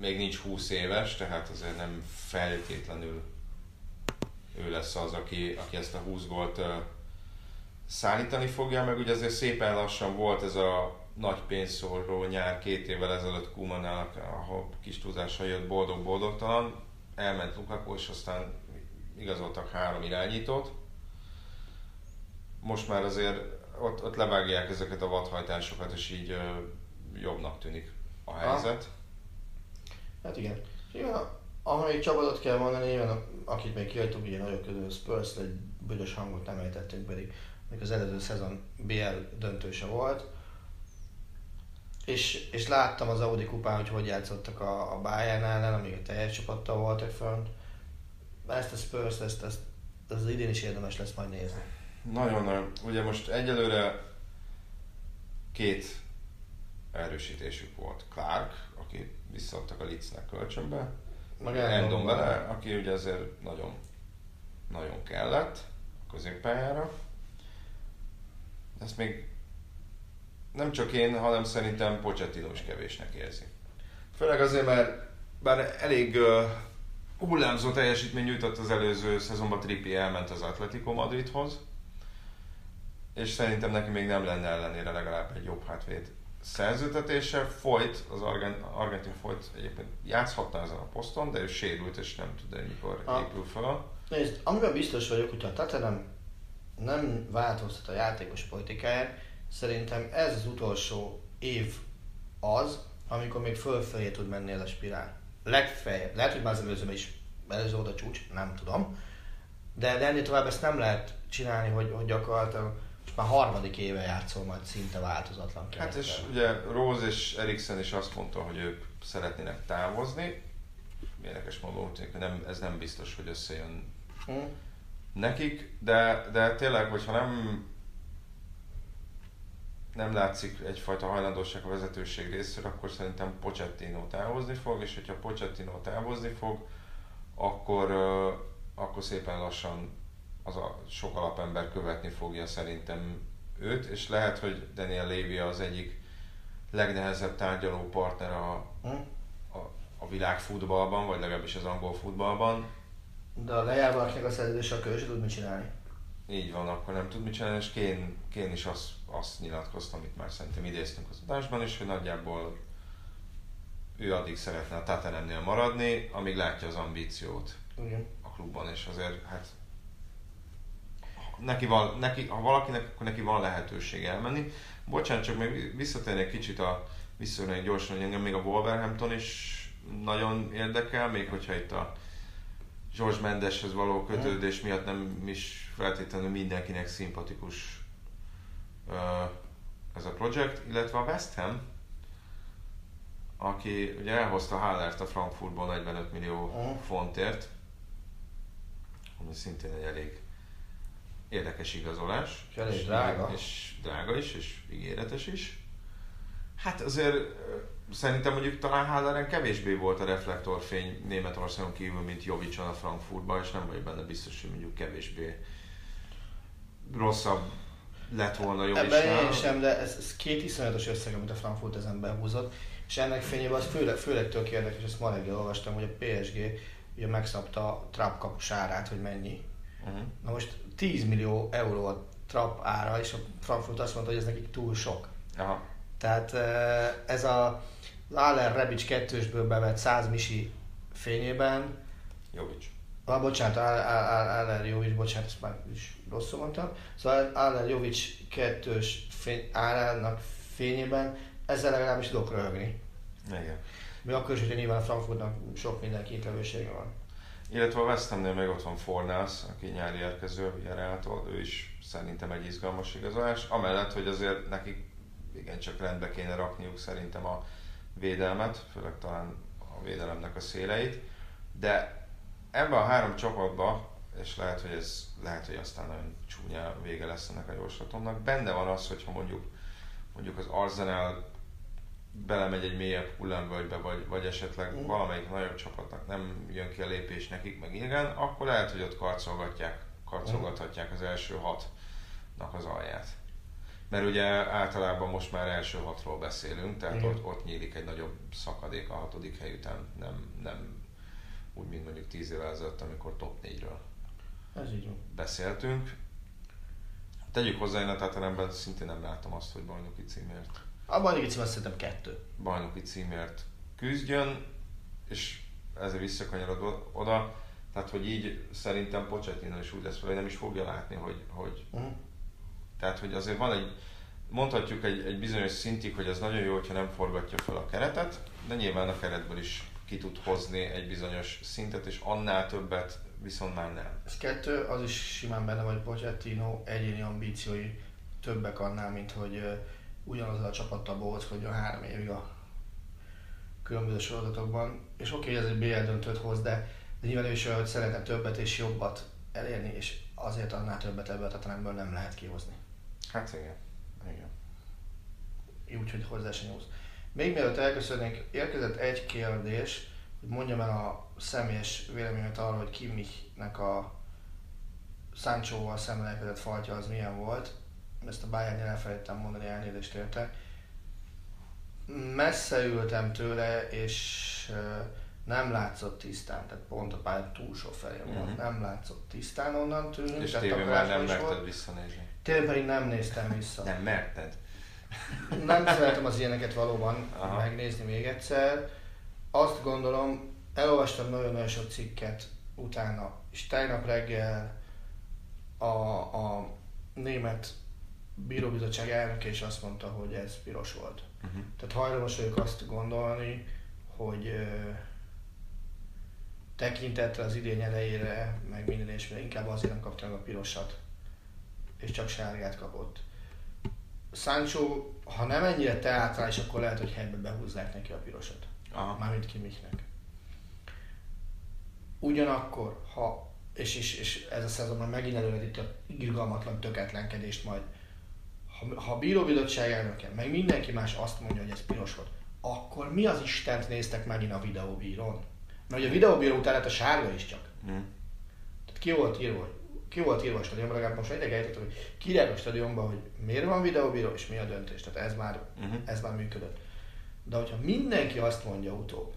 még nincs 20 éves, tehát azért nem feltétlenül ő lesz az, aki, aki ezt a 20 gólt ö, szállítani fogja, meg ugye azért szépen lassan volt ez a nagy pénzszóró nyár két évvel ezelőtt Kumannál, ahol kis túlzással jött boldog-boldogtalan, elment Lukaku, és aztán igazoltak három irányítót. Most már azért ott, ott levágják ezeket a vadhajtásokat, és így ö, jobbnak tűnik a helyzet. Hát igen. Igen, amelyik csapatot kell mondani, nyilván akit még kihagytuk, ugye nagyon közül spurs egy büdös hangot nem ejtettünk pedig, még az előző szezon BL döntőse volt. És, és láttam az Audi kupán, hogy hogy játszottak a, a Bayern ellen, amíg a teljes csapattal voltak fönt. Ezt a Spurs, ezt, ezt, ezt az idén is érdemes lesz majd nézni. Nagyon-nagyon. Ugye most egyelőre két erősítésük volt. Clark, aki visszaadtak a Leedsnek kölcsönbe, Meg Endon vele, aki ugye azért nagyon, nagyon kellett a középpályára. Ezt még nem csak én, hanem szerintem Pochettino is kevésnek érzi. Főleg azért, mert bár elég uh, hullámzó teljesítmény nyújtott az előző szezonban, Trippi elment az Atletico Madridhoz, és szerintem neki még nem lenne ellenére legalább egy jobb hátvéd szerződtetése. Folyt, az Argent, Argentin folyt egyébként játszhatna ezen a poszton, de ő sérült, és nem tud, hogy mikor Ah. épül fel. Nézd, amiben biztos vagyok, hogy ha a Tottenham nem változtat a játékos politikáján, szerintem ez az utolsó év az, amikor még fölfelé tud menni ez a spirál. Legfeljebb. Lehet, hogy már az előzőben is előző volt a csúcs, nem tudom. De, de ennél tovább ezt nem lehet csinálni, hogy, hogy gyakorlatilag már harmadik éve játszol majd szinte változatlan Hát kerettel. és ugye Rose és Eriksen is azt mondta, hogy ők szeretnének távozni. Érdekes módon úgy tűnik, hogy nem, ez nem biztos, hogy összejön Hm? nekik, de, de tényleg, hogyha nem nem látszik egyfajta hajlandóság a vezetőség részéről, akkor szerintem Pochettino távozni fog, és hogyha Pochettino távozni fog, akkor, akkor szépen lassan az a sok alapember követni fogja szerintem őt, és lehet, hogy Daniel Levy az egyik legnehezebb tárgyaló partner a, Hm? a, a világ futballban, vagy legalábbis az angol futballban. De a lejárva, akinek a szerződése, akkor ő sem tud mit csinálni. Így van, akkor nem tud mit csinálni, és Kén, Kén is azt, azt nyilatkozta, amit már szerintem idéztünk az adásban is, hogy nagyjából ő addig szeretne a Tatanemnél maradni, amíg látja az ambíciót Igen. a klubban, és azért hát neki van, neki, ha valakinek, akkor neki van lehetőség elmenni. Bocsánat, csak még visszatérnék kicsit a visszatérnék gyorsan, hogy engem még a Wolverhampton is nagyon érdekel, még hogyha itt a George Mendeshez való kötődés miatt nem is feltétlenül mindenkinek szimpatikus ez a projekt, illetve a West Ham, aki ugye elhozta Hallert a Frankfurtból 45 millió Mhm. fontért, ami szintén egy elég érdekes igazolás. És elég drága. És drága is, és ígéretes is. Hát azért szerintem mondjuk talán Halleren kevésbé volt a reflektorfény Németországon kívül, mint Jovicson a Frankfurtban, és nem vagyok benne biztos, hogy mondjuk kevésbé rosszabb lett volna Ebben Jovicnál. én sem, de ez, ez két iszonyatos összeg, amit a Frankfurt ezen behúzott. És ennek fényében az főleg, főleg tök érdekes, ezt ma reggel olvastam, hogy a PSG ugye megszabta a trap kapus árát, hogy mennyi. Uh-huh. Na most 10 millió euró a trap ára, és a Frankfurt azt mondta, hogy ez nekik túl sok. Aha. Tehát eh, ez a Aller Rebic kettősből bevett 100 misi fényében, Jovic. Ah, bocsánat, Aller Jovic, bocsánat, ezt már is rosszul mondtam. Szóval Aller Jovic kettős fény, árának fényében ezzel legalábbis tudok röhögni. Igen. Mi akkor is, hogyha nyilván a Frankfurtnak sok minden kétlevősége van. Illetve a West Hamnél még ott van Fornász, aki nyári érkező, Reáltól, ő is szerintem egy izgalmas igazolás. Amellett, hogy azért nekik igencsak rendbe kéne rakniuk szerintem a védelmet, főleg talán a védelemnek a széleit. De ebben a három csapatban, és lehet, hogy ez lehet, hogy aztán nagyon csúnya vége lesz ennek a jóslatomnak, benne van az, hogyha mondjuk, mondjuk az Arsenal belemegy egy mélyebb hullámvölgybe, vagy, vagy esetleg Mm. valamelyik nagyobb csapatnak nem jön ki a lépés nekik, meg igen, akkor lehet, hogy ott karcolgatják, karcolgathatják az első hatnak az alját. Mert ugye általában most már első hatról beszélünk, tehát Igen. ott, ott nyílik egy nagyobb szakadék a hatodik hely után, nem, nem úgy, mint mondjuk tíz évvel ezelőtt, amikor top 4-ről Ez így van. beszéltünk. Tegyük hozzá, én a Tatanemben szintén nem látom azt, hogy bajnoki címért. A bajnoki cím azt szerintem kettő. bajnoki címért küzdjön, és ezzel visszakanyarodva oda, tehát hogy így szerintem Pochettino is úgy lesz hogy nem is fogja látni, hogy, hogy Uh-huh. tehát hogy azért van egy, mondhatjuk egy, egy bizonyos szintig, hogy ez nagyon jó, hogyha nem forgatja fel a keretet, de nyilván a keretből is ki tud hozni egy bizonyos szintet, és annál többet viszont már nem. Ez kettő, az is simán benne vagy Pochettino egyéni ambíciói többek annál, mint hogy ugyanazzal a csapattal bohóckodjon három évig a különböző sorozatokban. És oké, okay, ez egy BL döntőt hoz, de, de nyilván ő is olyan, hogy szeretne többet és jobbat elérni, és azért annál többet ebből a Tottenhamből nem lehet kihozni. Hát igen. igen. Úgyhogy hozzá se nyúlsz. Még mielőtt elköszönnénk, érkezett egy kérdés, hogy mondjam el a személyes véleményemet arról, hogy Kimmichnek a Sancho-val szemben elkezdett faltja az milyen volt. Ezt a Bayernnél elfelejtettem mondani, elnézést érte. Messze ültem tőle, és nem látszott tisztán, tehát pont a pálya túlsó felé volt, Mhm. nem látszott tisztán onnan tőlünk. És tévén már nem merted volt. visszanézni. Tényleg pedig nem néztem vissza. Nem merted. Nem szeretem az ilyeneket valóban Aha. megnézni még egyszer. Azt gondolom, elolvastam nagyon-nagyon sok cikket utána, és tegnap reggel a, a német bíróbizottság elnöke is azt mondta, hogy ez piros volt. Uh-huh. Tehát hajlamos vagyok azt gondolni, hogy ö, tekintettel az idény elejére, meg minden és minden, inkább azért nem kapta meg a pirosat, és csak sárgát kapott. Sancho, ha nem ennyire teátrális, akkor lehet, hogy helyben behúzzák neki a pirosat. Aha. Mármint Kimichnek. Ugyanakkor, ha, és, és, és ez a szezonban megint előredíti a irgalmatlan töketlenkedést majd, ha, ha a bíróbizottság elnöke, meg mindenki más azt mondja, hogy ez piros volt, akkor mi az Istent néztek megint a videóbírón? Mert ugye a videóbíró után lett a sárga is csak. Uh-huh. Tehát ki volt írva, ki volt írva a stadionban, legalább most egyre ejtettem, hogy kírják a stadionban, hogy miért van videóbíró és mi a döntés. Tehát ez már, Mhm. ez már működött. De hogyha mindenki azt mondja utóbb,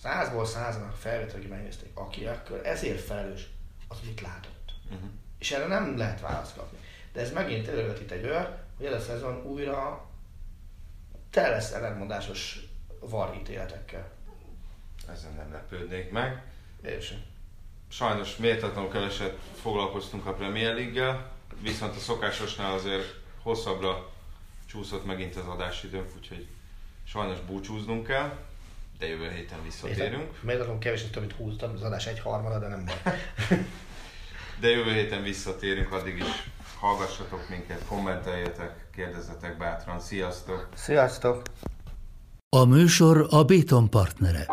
százból százanak felvett, aki megnézték, aki akkor ezért felelős, az mit látott. Uh-huh. És erre nem lehet választ kapni. De ez megint elővetít egy olyat, hogy ez a szezon újra te lesz ellentmondásos var ítéletekkel. Ezen nem lepődnék meg. Én sem. Sajnos méltatlanul keveset foglalkoztunk a Premier League-gel, viszont a szokásosnál azért hosszabbra csúszott megint az adásidőnk, úgyhogy sajnos búcsúznunk kell, de jövő héten visszatérünk. Méltatlanul keveset több, mint 20 az adás egy harmada, de nem baj. [LAUGHS] De jövő héten visszatérünk, addig is hallgassatok minket, kommenteljetek, kérdezzetek bátran. Sziasztok! Sziasztok! A műsor a Béton partnere.